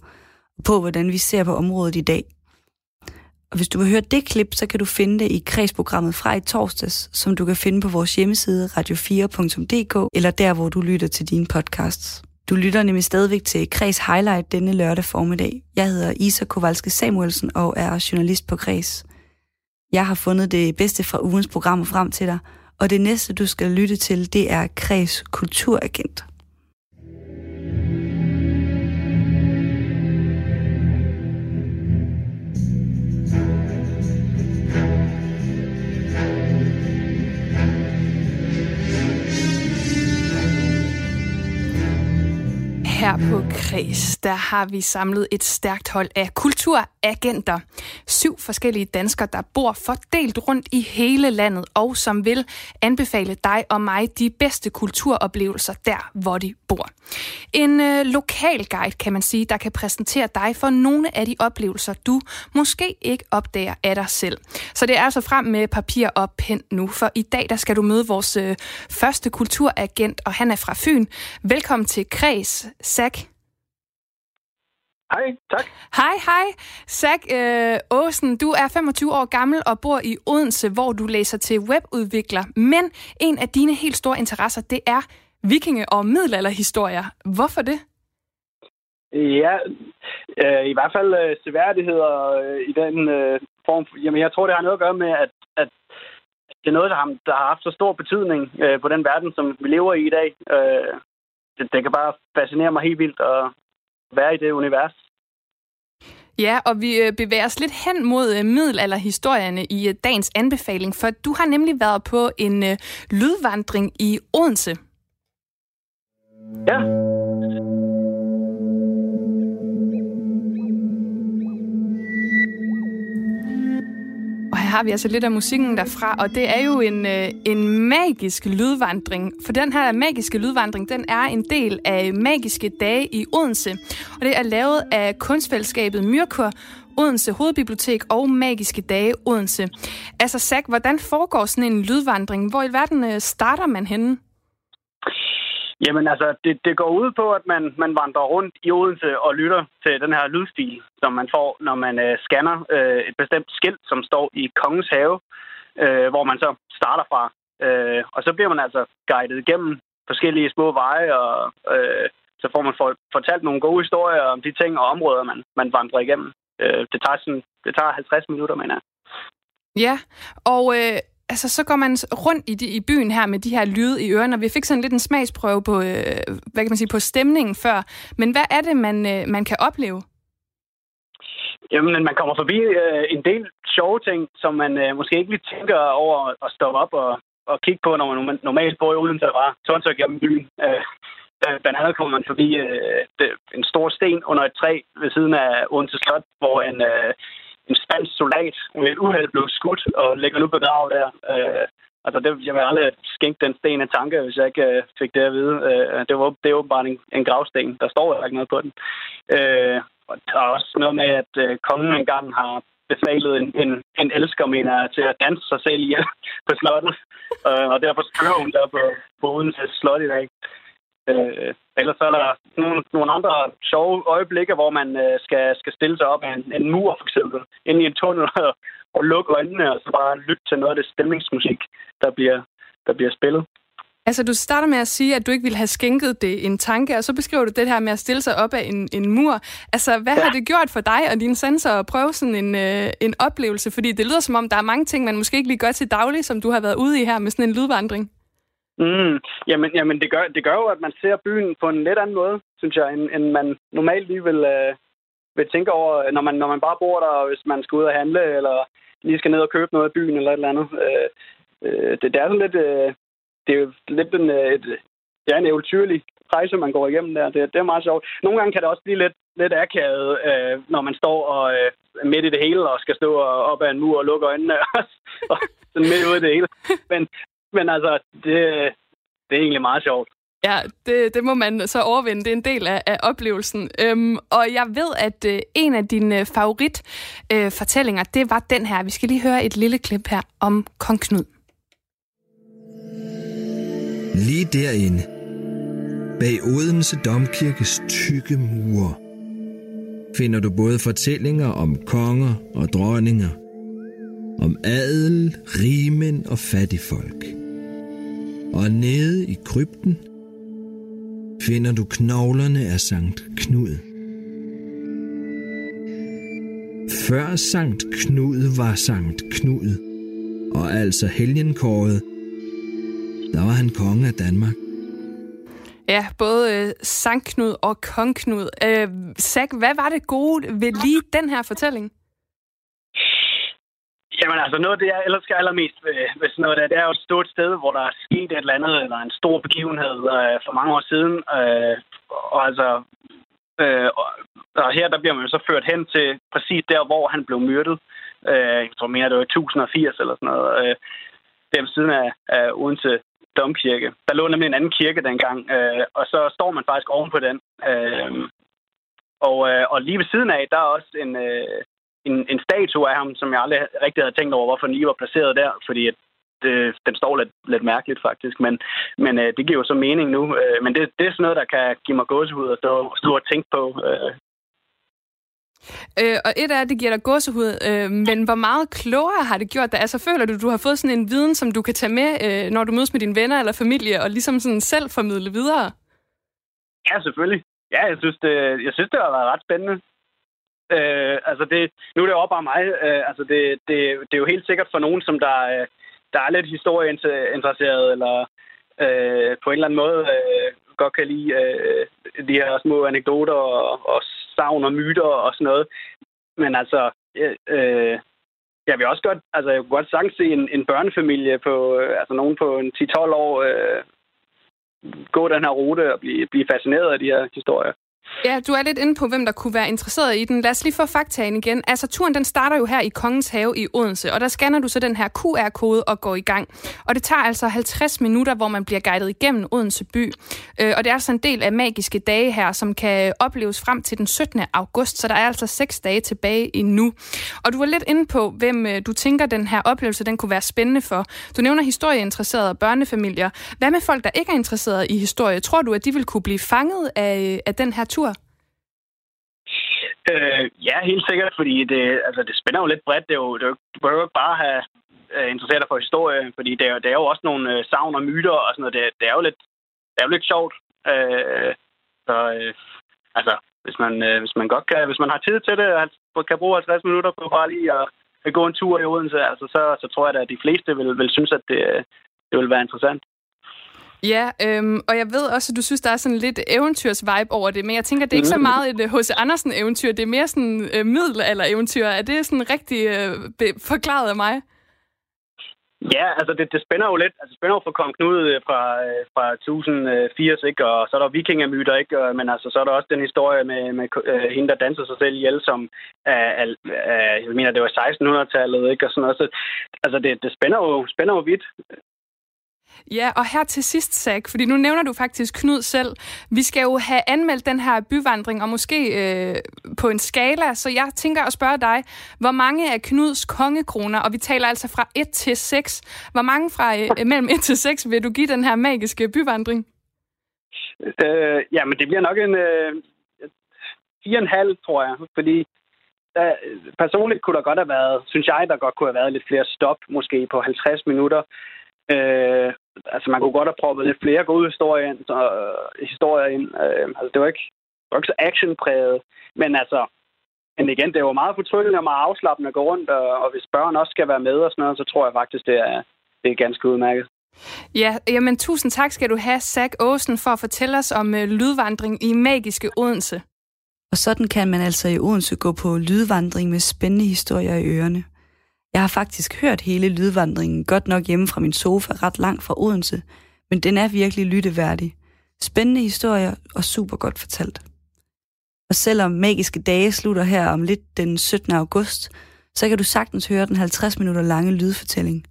[SPEAKER 1] og på hvordan vi ser på området i dag. Og hvis du vil høre det klip, så kan du finde det i kredsprogrammet fra i torsdags, som du kan finde på vores hjemmeside radio4.dk, eller der, hvor du lytter til dine podcasts. Du lytter nemlig stadigvæk til Kreds Highlight denne lørdag formiddag. Jeg hedder Isa Kowalske Samuelsen og er journalist på Kreds. Jeg har fundet det bedste fra ugens programmer frem til dig, og det næste, du skal lytte til, det er Kreds Kulturagent.
[SPEAKER 2] Her på Kreds, der har vi samlet et stærkt hold af kulturagenter. Syv forskellige danskere, der bor fordelt rundt i hele landet, og som vil anbefale dig og mig de bedste kulturoplevelser der, hvor de bor. En øh, lokal guide, kan man sige, der kan præsentere dig for nogle af de oplevelser, du måske ikke opdager af dig selv. Så det er altså frem med papir og pen nu, for i dag der skal du møde vores øh, første kulturagent, og han er fra Fyn. Velkommen til Kreds, Zach.
[SPEAKER 10] Hej, tak.
[SPEAKER 2] Hej, hej. Zach øh, Åsen, du er 25 år gammel og bor i Odense, hvor du læser til webudvikler. Men en af dine helt store interesser, det er vikinge- og middelalderhistorier. Hvorfor det?
[SPEAKER 10] Ja, øh, i hvert fald øh, seværdigheder øh, i den øh, form. Jamen, jeg tror, det har noget at gøre med, at, at det er noget, der har, der har haft så stor betydning øh, på den verden, som vi lever i i dag. Øh, det, det kan bare fascinere mig helt vildt at være i det univers.
[SPEAKER 2] Ja, og vi øh, bevæger os lidt hen mod øh, middelalderhistorierne i øh, dagens anbefaling, for du har nemlig været på en lydvandring i Odense.
[SPEAKER 10] Ja.
[SPEAKER 2] Og her har vi altså lidt af musikken derfra, og det er jo en, øh, en magisk lydvandring. For den her magiske lydvandring, den er en del af Magiske Dage i Odense. Og det er lavet af kunstfællesskabet Myrkur, Odense Hovedbibliotek og Magiske Dage Odense. Altså Zach, hvordan foregår sådan en lydvandring? Hvor i verden øh, starter man henne?
[SPEAKER 10] Jamen altså, det, det går ud på, at man, man vandrer rundt i Odense og lytter til den her lydstil, som man får, når man øh, scanner øh, et bestemt skilt, som står i Kongens Have, øh, hvor man så starter fra. Øh, og så bliver man altså guidet igennem forskellige små veje, og øh, så får man for, fortalt nogle gode historier om de ting og områder, man, man vandrer igennem. Øh, det, tager sådan, det tager 50 minutter, mener jeg.
[SPEAKER 2] Ja, og øh, altså, så går man rundt i, de, i byen her med de her lyde i ørerne, og vi fik sådan lidt en smagsprøve på, øh, hvad kan man sige, på stemningen før. Men hvad er det, man, øh, man kan opleve?
[SPEAKER 10] Jamen, man kommer forbi øh, en del sjove ting, som man øh, måske ikke lige tænker over at stoppe op og, og kigge på, når man normalt bor i Odense og bare tårnsøg gennem byen. Øh, blandt andet kommer man forbi øh, det, en stor sten under et træ ved siden af Odense Slot, hvor en, øh, en spansk soldat med et uheld blev skudt og ligger nu begravet der. Øh, altså, det, jeg vil aldrig skænke den sten en tanke, hvis jeg ikke øh, fik det at vide. Øh, det, var, det er åbenbart en, en gravsten. Der står jo ikke noget på den. Øh, og der er også noget med, at øh, kongen engang har befalet en, en, en elsker, mener jeg, til at danse sig selv ihjel på slottet. Øh, og derfor skriver hun der på, på Odense Slot i dag. Øh, ellers så er der nogle, nogle andre sjove øjeblikke, hvor man øh, skal, skal stille sig op af en, en mur, for eksempel, ind i en tunnel og, og lukke øjnene, og så bare lytte til noget af det stemningsmusik, der bliver, der bliver spillet.
[SPEAKER 2] Altså, du starter med at sige, at du ikke ville have skænket det en tanke, og så beskriver du det her med at stille sig op af en, en mur. Altså, hvad ja. har det gjort for dig og dine sanser at prøve sådan en, øh, en oplevelse? Fordi det lyder som om, der er mange ting, man måske ikke lige gør til daglig, som du har været ude i her med sådan en lydvandring.
[SPEAKER 10] Mm, jamen, jamen det, gør, det gør jo, at man ser byen på en lidt anden måde, synes jeg, end, end man normalt lige vil, øh, vil tænke over, når man, når man bare bor der, og hvis man skal ud og handle, eller lige skal ned og købe noget i byen, eller et eller andet. Øh, øh, det, det er sådan lidt... Øh, det er jo lidt en, øh, et, er en eventyrlig rejse, man går igennem der. Det, det er meget sjovt. Nogle gange kan det også blive lidt, lidt akavet, øh, når man står og øh, midt i det hele og skal stå og, op ad en mur og lukke øjnene og sådan midt ude i det hele. Men, men altså, det, det er egentlig meget sjovt.
[SPEAKER 2] Ja, det, det må man så overvinde. Det er en del af, af oplevelsen. Øhm, og jeg ved, at øh, en af dine favoritfortællinger, øh, fortællinger, det var den her. Vi skal lige høre et lille klip her om Kong Knud.
[SPEAKER 11] Lige derinde, bag Odense Domkirkes tykke mure, finder du både fortællinger om konger og dronninger, om adel, rigmænd og fattigfolk. Og nede i krypten finder du knoglerne af Sankt Knud. Før Sankt Knud var Sankt Knud, og altså helgenkåret, der var han konge af Danmark.
[SPEAKER 2] Ja, både øh, Sankt Knud og Kong Knud. Øh, Zach, hvad var det gode ved lige den her fortælling?
[SPEAKER 10] Jamen altså, noget af det, jeg elsker allermest ved, ved sådan noget der, det er jo et stort sted, hvor der er sket et eller andet, eller en stor begivenhed øh, for mange år siden. Øh, og altså, Øh, og, og her der bliver man jo så ført hen til præcis der, hvor han blev myrdet. Øh, jeg tror mere, det var i 1080 eller sådan noget. Øh, det er ved siden af, af Odense Domkirke. Der lå nemlig en anden kirke dengang, øh, og så står man faktisk oven på den. Øh, og, øh, og lige ved siden af, der er også en, øh, en, en statue af ham, som jeg aldrig rigtig havde tænkt over, hvorfor den lige var placeret der, fordi at den står lidt, lidt mærkeligt faktisk, men, men øh, det giver jo så mening nu. Øh, men det, det er sådan noget, der kan give mig gåsehud at stå, stå og tænke på. Øh,
[SPEAKER 2] Øh, og et af det giver dig gåsehud, øh, men hvor meget klogere har det gjort dig? Altså føler du, du har fået sådan en viden, som du kan tage med, øh, når du mødes med dine venner eller familie, og ligesom sådan selv formidle videre?
[SPEAKER 10] Ja, selvfølgelig. Ja, jeg synes, det, jeg synes, det har været ret spændende. Øh, altså det, nu er det jo bare mig. Øh, altså det, det, det er jo helt sikkert for nogen, som der, øh, der er lidt historieinteresseret, eller øh, på en eller anden måde øh, godt kan lide øh, de her små anekdoter og, og savn og myter og sådan noget. Men altså, øh, øh jeg vil også godt, altså jeg kunne godt sagtens se en, en børnefamilie på, øh, altså nogen på en 10-12 år øh, gå den her rute og blive, blive fascineret af de her historier.
[SPEAKER 2] Ja, du er lidt inde på, hvem der kunne være interesseret i den. Lad os lige få faktaen igen. Altså, turen den starter jo her i Kongens Have i Odense, og der scanner du så den her QR-kode og går i gang. Og det tager altså 50 minutter, hvor man bliver guidet igennem Odense by. Øh, og det er altså en del af magiske dage her, som kan opleves frem til den 17. august, så der er altså seks dage tilbage endnu. Og du var lidt inde på, hvem øh, du tænker, den her oplevelse den kunne være spændende for. Du nævner historieinteresserede børnefamilier. Hvad med folk, der ikke er interesseret i historie? Tror du, at de vil kunne blive fanget af, øh, af den her tur?
[SPEAKER 10] Øh, ja, helt sikkert, fordi det, altså, det spænder jo lidt bredt. Det er jo, det er jo, du behøver ikke bare have øh, interesseret dig for historie, fordi det er, det er jo også nogle øh, savn og myter og sådan noget. Det, det er jo lidt, det er jo lidt sjovt. Øh, så øh, altså, hvis man, øh, hvis man godt kan, hvis man har tid til det, og kan bruge 50 minutter på bare lige at, at gå en tur i Odense, altså, så, så tror jeg da, at de fleste vil, vil synes, at det, øh, det vil være interessant.
[SPEAKER 2] Ja, øhm, og jeg ved også, at du synes, der er sådan lidt eventyrs-vibe over det, men jeg tænker, det er ikke så meget et H.C. Andersen-eventyr, det er mere sådan øh, middelalder-eventyr. Er det sådan rigtig øh, forklaret af mig?
[SPEAKER 10] Ja, altså det, det spænder jo lidt. Altså det spænder jo fra Kong Knud øh, fra, øh, fra 1080, ikke? Og så er der vikingemyter, ikke? Men altså så er der også den historie med, med øh, hende, der danser sig selv ihjel, som er, er, er, jeg mener, det var 1600-tallet, ikke? Og sådan noget. Så, altså det, det spænder jo, spænder jo vidt.
[SPEAKER 2] Ja, og her til sidst, Zach, fordi nu nævner du faktisk Knud selv. Vi skal jo have anmeldt den her byvandring, og måske øh, på en skala, så jeg tænker at spørge dig, hvor mange af Knuds kongekroner, og vi taler altså fra 1 til 6, hvor mange fra øh, mellem 1 til 6 vil du give den her magiske byvandring?
[SPEAKER 10] Øh, ja, men det bliver nok en øh, 4,5, tror jeg. Fordi øh, personligt kunne der godt have været, synes jeg, der godt kunne have været lidt flere stop, måske på 50 minutter. Øh, altså, man kunne godt have proppet lidt flere gode historier ind. Så, øh, historier ind. Øh, altså, det var ikke, det var ikke så actionpræget. Men altså, men igen, det er jo meget fortryllende og meget afslappende at gå rundt, og, og hvis børn også skal være med og sådan noget, så tror jeg faktisk, det er, det er ganske udmærket.
[SPEAKER 2] Ja, jamen tusind tak skal du have, Zach Åsen, for at fortælle os om øh, lydvandring i magiske Odense.
[SPEAKER 1] Og sådan kan man altså i Odense gå på lydvandring med spændende historier i ørerne. Jeg har faktisk hørt hele lydvandringen, godt nok hjemme fra min sofa, ret langt fra Odense, men den er virkelig lytteværdig. Spændende historier og super godt fortalt. Og selvom magiske dage slutter her om lidt den 17. august, så kan du sagtens høre den 50 minutter lange lydfortælling.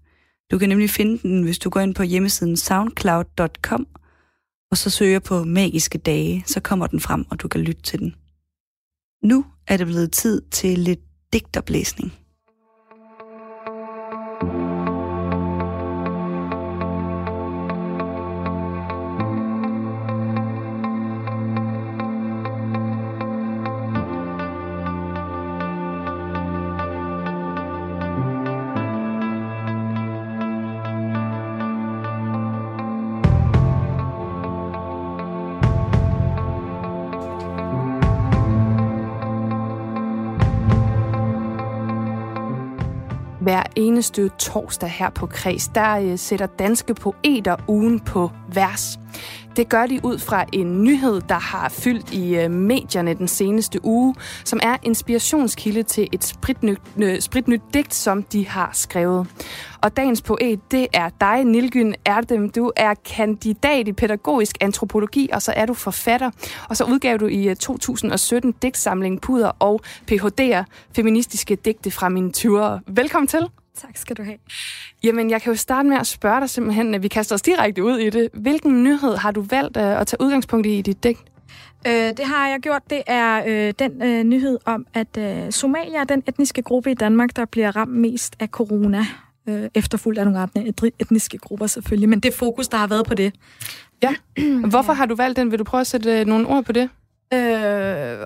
[SPEAKER 1] Du kan nemlig finde den, hvis du går ind på hjemmesiden soundcloud.com, og så søger på magiske dage, så kommer den frem, og du kan lytte til den. Nu er det blevet tid til lidt digterblæsning.
[SPEAKER 2] Hver torsdag her på Kreds, der øh, sætter danske poeter ugen på vers. Det gør de ud fra en nyhed, der har fyldt i øh, medierne den seneste uge, som er inspirationskilde til et spritnyt, øh, spritnyt digt, som de har skrevet. Og dagens poet, det er dig, Nilgyn Erdem. Du er kandidat i pædagogisk antropologi, og så er du forfatter. Og så udgav du i øh, 2017 digtsamlingen Puder og PHD'er, feministiske digte fra mine 20'ere. Velkommen til.
[SPEAKER 12] Tak skal du have.
[SPEAKER 2] Jamen, jeg kan jo starte med at spørge dig simpelthen, at vi kaster os direkte ud i det. Hvilken nyhed har du valgt øh, at tage udgangspunkt i i dit digt?
[SPEAKER 12] Øh, det har jeg gjort. Det er øh, den øh, nyhed om, at øh, Somalia er den etniske gruppe i Danmark, der bliver ramt mest af corona. Øh, efterfulgt af nogle andre etniske grupper selvfølgelig, men det fokus, der har været på det.
[SPEAKER 2] Ja. Hvorfor har du valgt den? Vil du prøve at sætte øh, nogle ord på det?
[SPEAKER 12] Øh,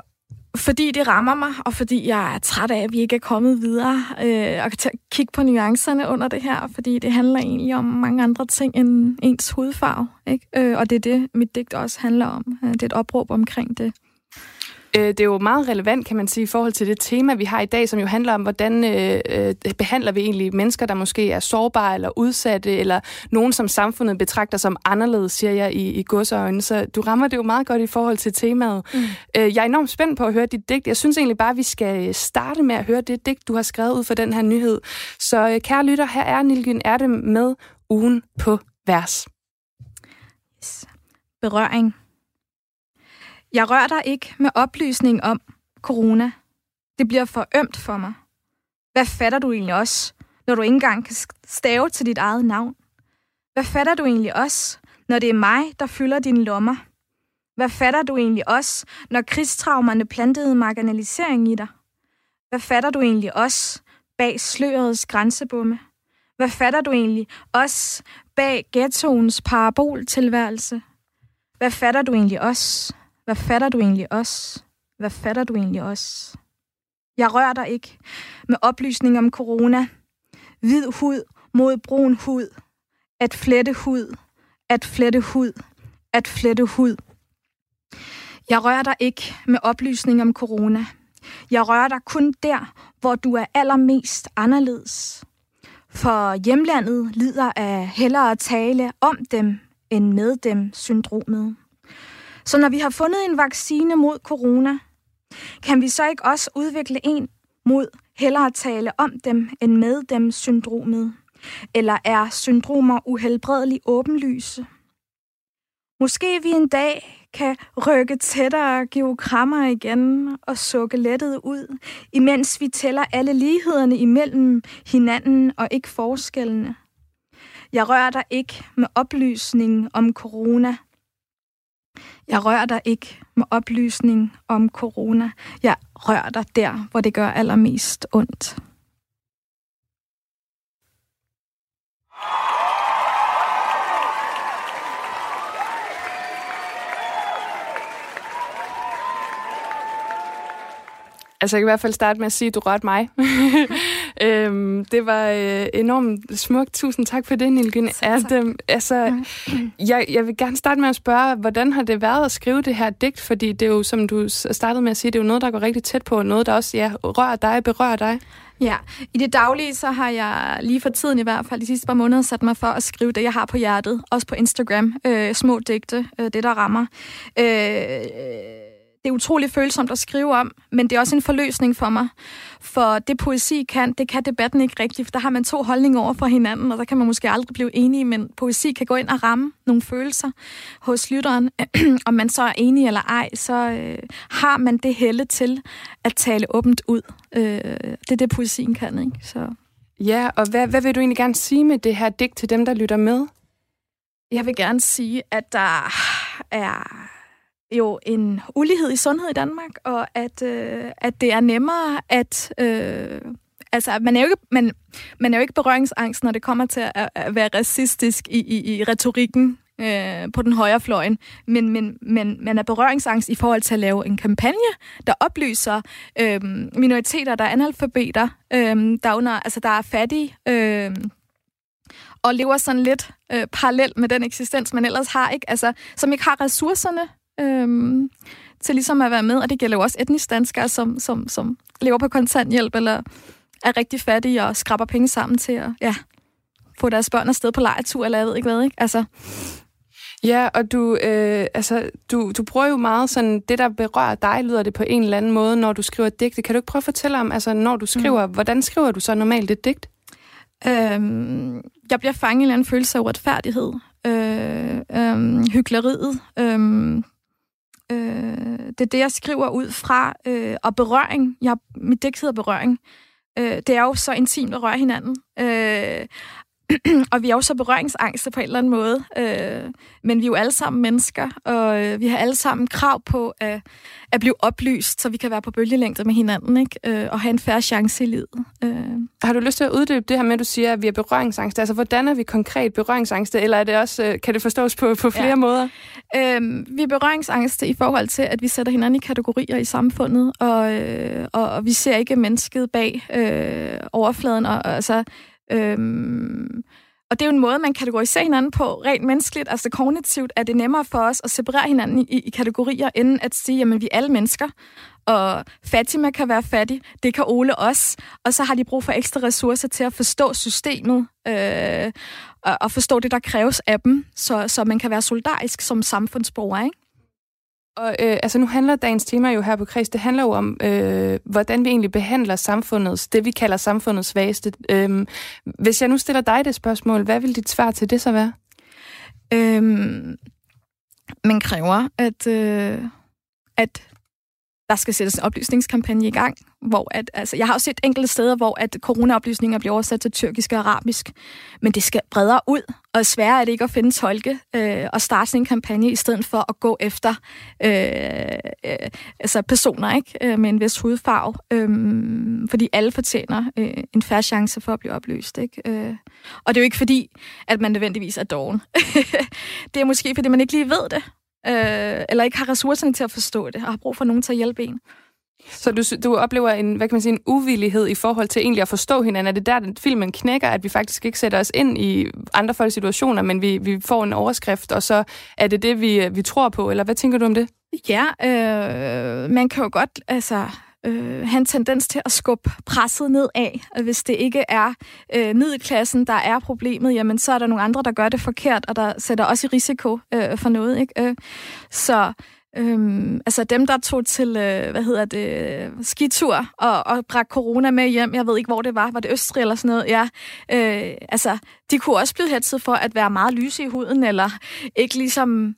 [SPEAKER 12] fordi det rammer mig, og fordi jeg er træt af, at vi ikke er kommet videre øh, og kan kigge på nuancerne under det her, fordi det handler egentlig om mange andre ting end ens hudfarve. Ikke? Øh, og det er det, mit digt også handler om. Øh, det er et opråb omkring det.
[SPEAKER 2] Øh, Det er jo meget relevant, kan man sige, i forhold til det tema, vi har i dag, som jo handler om, hvordan øh, øh, behandler vi egentlig mennesker, der måske er sårbare eller udsatte, eller nogen, som samfundet betragter som anderledes, siger jeg i, i godsøjne. Så du rammer det jo meget godt i forhold til temaet. Mm. Øh, Jeg er enormt spændt på at høre dit digt. Jeg synes egentlig bare, at vi skal starte med at høre det digt, du har skrevet ud for den her nyhed. Så øh, kære lytter, her er Nilgyn Erte med ugen på vers.
[SPEAKER 12] Berøring. Jeg rører dig ikke med oplysning om corona. Det bliver for ømt for mig. Hvad fatter du egentlig også, når du ikke engang kan stave til dit eget navn? Hvad fatter du egentlig også, når det er mig, der fylder dine lommer? Hvad fatter du egentlig også, når krigstraumerne plantede marginalisering i dig? Hvad fatter du egentlig også bag slørets grænsebomme? Hvad fatter du egentlig også bag ghettoens paraboltilværelse? Hvad fatter du egentlig også? Hvad fatter du egentlig også? Hvad fatter du egentlig også? Jeg rører dig ikke med oplysning om corona. Hvid hud mod brun hud. At flette hud. At flette hud. At flette hud. Jeg rører dig ikke med oplysning om corona. Jeg rører dig kun der, hvor du er allermest anderledes. For hjemlandet lider af hellere at tale om dem end med dem syndromet. Så når vi har fundet en vaccine mod corona, kan vi så ikke også udvikle en mod hellere at tale om dem end med dem syndromet? Eller er syndromer uhelbredeligt åbenlyse? Måske vi en dag kan rykke tættere, give krammer igen og sukke lettet ud, imens vi tæller alle lighederne imellem hinanden og ikke forskellene. Jeg rører dig ikke med oplysningen om corona. Jeg rører dig ikke med oplysning om corona. Jeg rører dig der, hvor det gør allermest ondt.
[SPEAKER 2] Altså, jeg kan i hvert fald starte med at sige, at du rørte mig. øhm, det var øh, enormt smukt. Tusind tak for det, Nilgyn. Adam, altså, jeg, jeg vil gerne starte med at spørge, hvordan har det været at skrive det her digt? Fordi det er jo, som du startede med at sige, det er jo noget, der går rigtig tæt på, og noget, der også ja, rører dig, berører dig.
[SPEAKER 12] Ja, i det daglige, så har jeg lige for tiden i hvert fald de sidste par måneder sat mig for at skrive det, jeg har på hjertet. Også på Instagram. Øh, små digte, øh, det der rammer. Øh, det er utrolig følsomt at skrive om, men det er også en forløsning for mig. For det poesi kan, det kan debatten ikke rigtigt, for der har man to holdninger over for hinanden, og der kan man måske aldrig blive enige, men poesi kan gå ind og ramme nogle følelser hos lytteren. Om man så er enig eller ej, så øh, har man det helle til at tale åbent ud. Øh, det er det, poesien kan, ikke? Så.
[SPEAKER 2] Ja, og hvad, hvad vil du egentlig gerne sige med det her digt til dem, der lytter med?
[SPEAKER 12] Jeg vil gerne sige, at der er jo en ulighed i sundhed i Danmark, og at, øh, at det er nemmere at... Øh, altså, man er, jo ikke, man, man er jo ikke berøringsangst, når det kommer til at, at være racistisk i, i, i retorikken øh, på den højre fløjen, men, men, men man er berøringsangst i forhold til at lave en kampagne, der oplyser øh, minoriteter, der er analfabeter, øh, der, under, altså, der er fattige, øh, og lever sådan lidt øh, parallelt med den eksistens, man ellers har, ikke? Altså, som ikke har ressourcerne øhm, til ligesom at være med, og det gælder jo også etnisk danskere, som, som, som lever på kontanthjælp, eller er rigtig fattige og skraber penge sammen til at ja, få deres børn afsted på lejetur, eller jeg ved ikke hvad, ikke? Altså,
[SPEAKER 2] Ja, og du, øh, altså, du, du bruger jo meget sådan, det der berører dig, lyder det på en eller anden måde, når du skriver digte. Kan du ikke prøve at fortælle om, altså, når du skriver, mm. hvordan skriver du så normalt et digt?
[SPEAKER 12] Øhm, jeg bliver fanget i en eller anden følelse af uretfærdighed. Øh, øh, hyggeleriet. Øh, øh, det er det, jeg skriver ud fra. Øh, og berøring. Jeg, mit digt hedder berøring. Øh, det er jo så intimt at røre hinanden. Øh, og vi er jo så berøringsangste på en eller anden måde. Øh, men vi er jo alle sammen mennesker, og øh, vi har alle sammen krav på at, at blive oplyst, så vi kan være på bølgelængde med hinanden, ikke? Øh, og have en færre chance i livet. Øh.
[SPEAKER 2] Har du lyst til at uddybe det her med, at du siger, at vi er berøringsangste? Altså, hvordan er vi konkret berøringsangste, eller er det også, øh, kan det forstås på, på flere
[SPEAKER 12] Ja.
[SPEAKER 2] måder?
[SPEAKER 12] Øhm, vi er berøringsangste i forhold til, at vi sætter hinanden i kategorier i samfundet, og, øh, og, og vi ser ikke mennesket bag øh, overfladen. Og, og, altså, øhm, og det er jo en måde, man kategoriserer hinanden på rent menneskeligt. Altså kognitivt er det nemmere for os at separere hinanden i, i kategorier, end at sige, jamen vi er alle mennesker. Og Fatima kan være fattig, det kan Ole også. Og så har de brug for ekstra ressourcer til at forstå systemet, øh, og, og forstå det, der kræves af dem, så, så man kan være solidarisk som samfundsborger, ikke?
[SPEAKER 2] Og øh, altså, nu handler dagens tema jo her på Kreds, det handler jo om, øh, hvordan vi egentlig behandler samfundets, det vi kalder samfundets svageste. Øh, hvis jeg nu stiller dig det spørgsmål, hvad vil dit svar til det så være?
[SPEAKER 12] Øhm, man kræver, at, øh, at der skal sættes en oplysningskampagne i gang, hvor at, altså, jeg har også set enkelte steder, hvor at coronaoplysninger bliver oversat til tyrkisk og arabisk, men det skal bredere ud, og sværere er det ikke at finde tolke øh, og starte sådan en kampagne, i stedet for at gå efter øh, øh, altså personer ikke øh, med en vis hudfarve, øh, fordi alle fortjener øh, en færre chance for at blive oplyst. Ikke? Øh, og det er jo ikke fordi, at man nødvendigvis er doven. det er måske, fordi man ikke lige ved det, øh, eller ikke har ressourcerne til at forstå det, og har brug for nogen til at hjælpe en.
[SPEAKER 2] Så du, du oplever en, hvad kan man sige, en uvillighed i forhold til egentlig at forstå hinanden. Er det der, den filmen knækker, at vi faktisk ikke sætter os ind i andre folks situationer, men vi, vi får en overskrift, og så er det det, vi, vi tror på? Eller hvad tænker du om det?
[SPEAKER 12] Ja, øh, man kan jo godt altså, øh, have en tendens til at skubbe presset nedad, og Hvis det ikke er øh, middelklassen, der er problemet, jamen så er der nogle andre, der gør det forkert, og der sætter også i risiko øh, for noget. Ikke? Øh, så Øhm, altså dem, der tog til, øh, hvad hedder det, skitur og, og bragte corona med hjem, jeg ved ikke, hvor det var, var det Østrig eller sådan noget, ja, øh, altså, de kunne også blive hetset for at være meget lyse i huden, eller ikke ligesom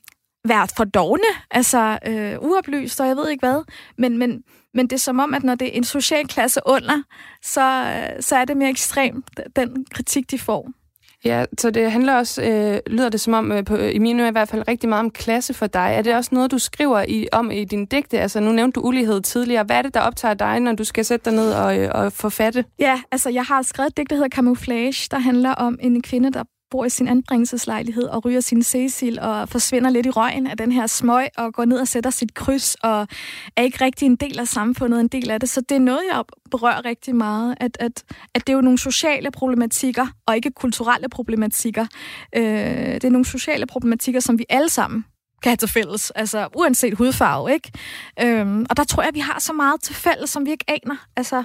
[SPEAKER 12] være for dogne, altså øh, uoplyst, og jeg ved ikke hvad, men, men, men det er som om, at når det er en social klasse under, så, øh, så er det mere ekstremt, den kritik, de får.
[SPEAKER 2] Ja, så det handler også, øh, lyder det som om, øh, på, i mine i hvert fald, rigtig meget om klasse for dig. Er det også noget, du skriver i, om i din digte? Altså, nu nævnte du ulighed tidligere. Hvad er det, der optager dig, når du skal sætte dig ned og, øh, og forfatte?
[SPEAKER 12] Ja, altså jeg har skrevet et digt, der hedder Camouflage, der handler om en kvinde, der bor i sin anbringelseslejlighed og ryger sin Cecil og forsvinder lidt i røgen af den her smøg og går ned og sætter sit kryds og er ikke rigtig en del af samfundet, en del af det. Så det er noget, jeg berører rigtig meget, at, at, at det er jo nogle sociale problematikker og ikke kulturelle problematikker. Øh, det er nogle sociale problematikker, som vi alle sammen kan have til fælles, altså uanset hudfarve, ikke? Øhm, og der tror jeg, at vi har så meget til fælles, som vi ikke aner. Altså,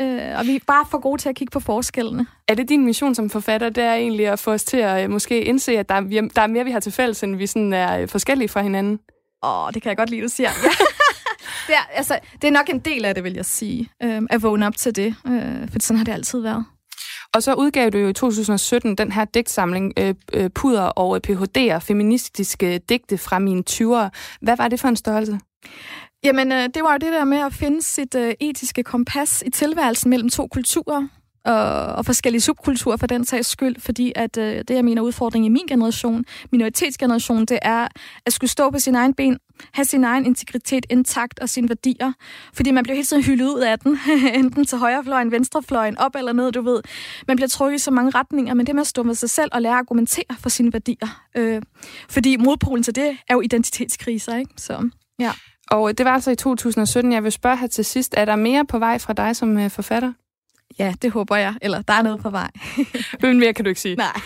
[SPEAKER 12] Øh, og vi er bare for gode til at kigge på forskellene.
[SPEAKER 2] Er det din mission som forfatter, det er egentlig at få os til at øh, måske indse, at der er, der er mere, vi har til fælles, end vi sådan er øh, forskellige fra hinanden?
[SPEAKER 12] Åh, det kan jeg godt lide, du siger. Ja. det, er, altså, det er nok en del af det, vil jeg sige, øh, at vågne op til det. Øh, for sådan har det altid været.
[SPEAKER 2] Og så udgav du jo i 2017 den her digtsamling, øh, øh, Puder og PHD'er, feministiske digte fra mine 20'ere. Hvad var det for en størrelse?
[SPEAKER 12] Jamen, øh, det var jo det der med at finde sit øh, etiske kompas i tilværelsen mellem to kulturer og, og forskellige subkulturer for den sags skyld, fordi at øh, det, jeg mener udfordring i min generation, minoritetsgeneration, det er at skulle stå på sin egen ben, have sin egen integritet intakt og sine værdier, fordi man bliver hele tiden hyldet ud af den, enten til højrefløjen, venstrefløjen, op eller ned, du ved. Man bliver trukket i så mange retninger, men det med at stå med sig selv og lære at argumentere for sine værdier, øh, fordi modpolen til det er jo identitetskriser, ikke? Så, ja.
[SPEAKER 2] Og det var altså i 2017. Jeg vil spørge her til sidst, er der mere på vej fra dig som øh, forfatter?
[SPEAKER 12] Ja, det håber jeg. Eller der er noget på vej.
[SPEAKER 2] Men mere kan du ikke sige.
[SPEAKER 12] Nej.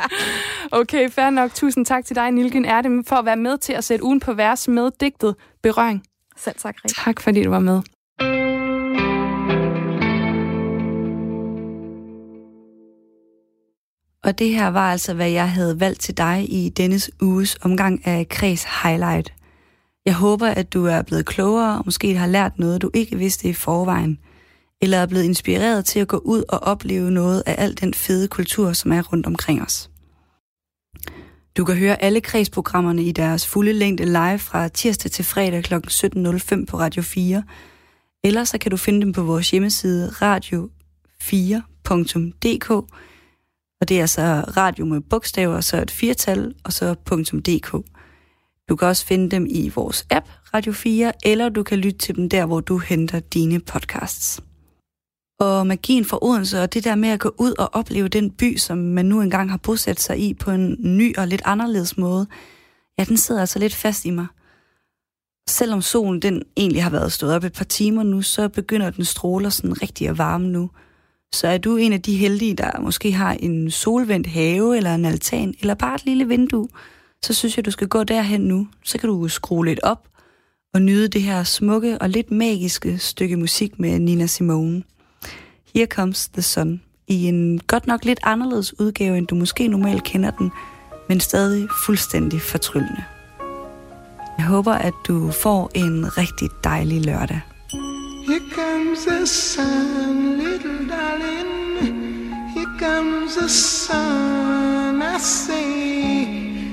[SPEAKER 2] okay, fair nok. Tusind tak til dig, Nilgen Erdem, for at være med til at sætte ugen på vers med digtet Berøring.
[SPEAKER 12] Selv tak, Rik.
[SPEAKER 2] Tak, fordi du var med.
[SPEAKER 1] Og det her var altså, hvad jeg havde valgt til dig i dennes uges omgang af Kreds Highlight. Jeg håber, at du er blevet klogere og måske har lært noget, du ikke vidste i forvejen. Eller er blevet inspireret til at gå ud og opleve noget af al den fede kultur, som er rundt omkring os. Du kan høre alle kredsprogrammerne i deres fulde længde live fra tirsdag til fredag kl. 17.05 på Radio 4. Eller så kan du finde dem på vores hjemmeside radio4.dk. Og det er altså radio med bogstaver, så et firtal, og så .dk. Du kan også finde dem i vores app Radio 4, eller du kan lytte til dem der, hvor du henter dine podcasts. Og magien for Odense, og det der med at gå ud og opleve den by, som man nu engang har bosat sig i på en ny og lidt anderledes måde, ja, den sidder altså lidt fast i mig. Selvom solen den egentlig har været stået op et par timer nu, så begynder den stråler sådan rigtig at varme nu. Så er du en af de heldige, der måske har en solvendt have, eller en altan, eller bare et lille vindue, så synes jeg, du skal gå derhen nu. Så kan du skrue lidt op og nyde det her smukke og lidt magiske stykke musik med Nina Simone. Here Comes the Sun i en godt nok lidt anderledes udgave, end du måske normalt kender den, men stadig fuldstændig fortryllende. Jeg håber, at du får en rigtig dejlig lørdag.
[SPEAKER 5] Here comes the sun, little darling. Here comes the sun. I say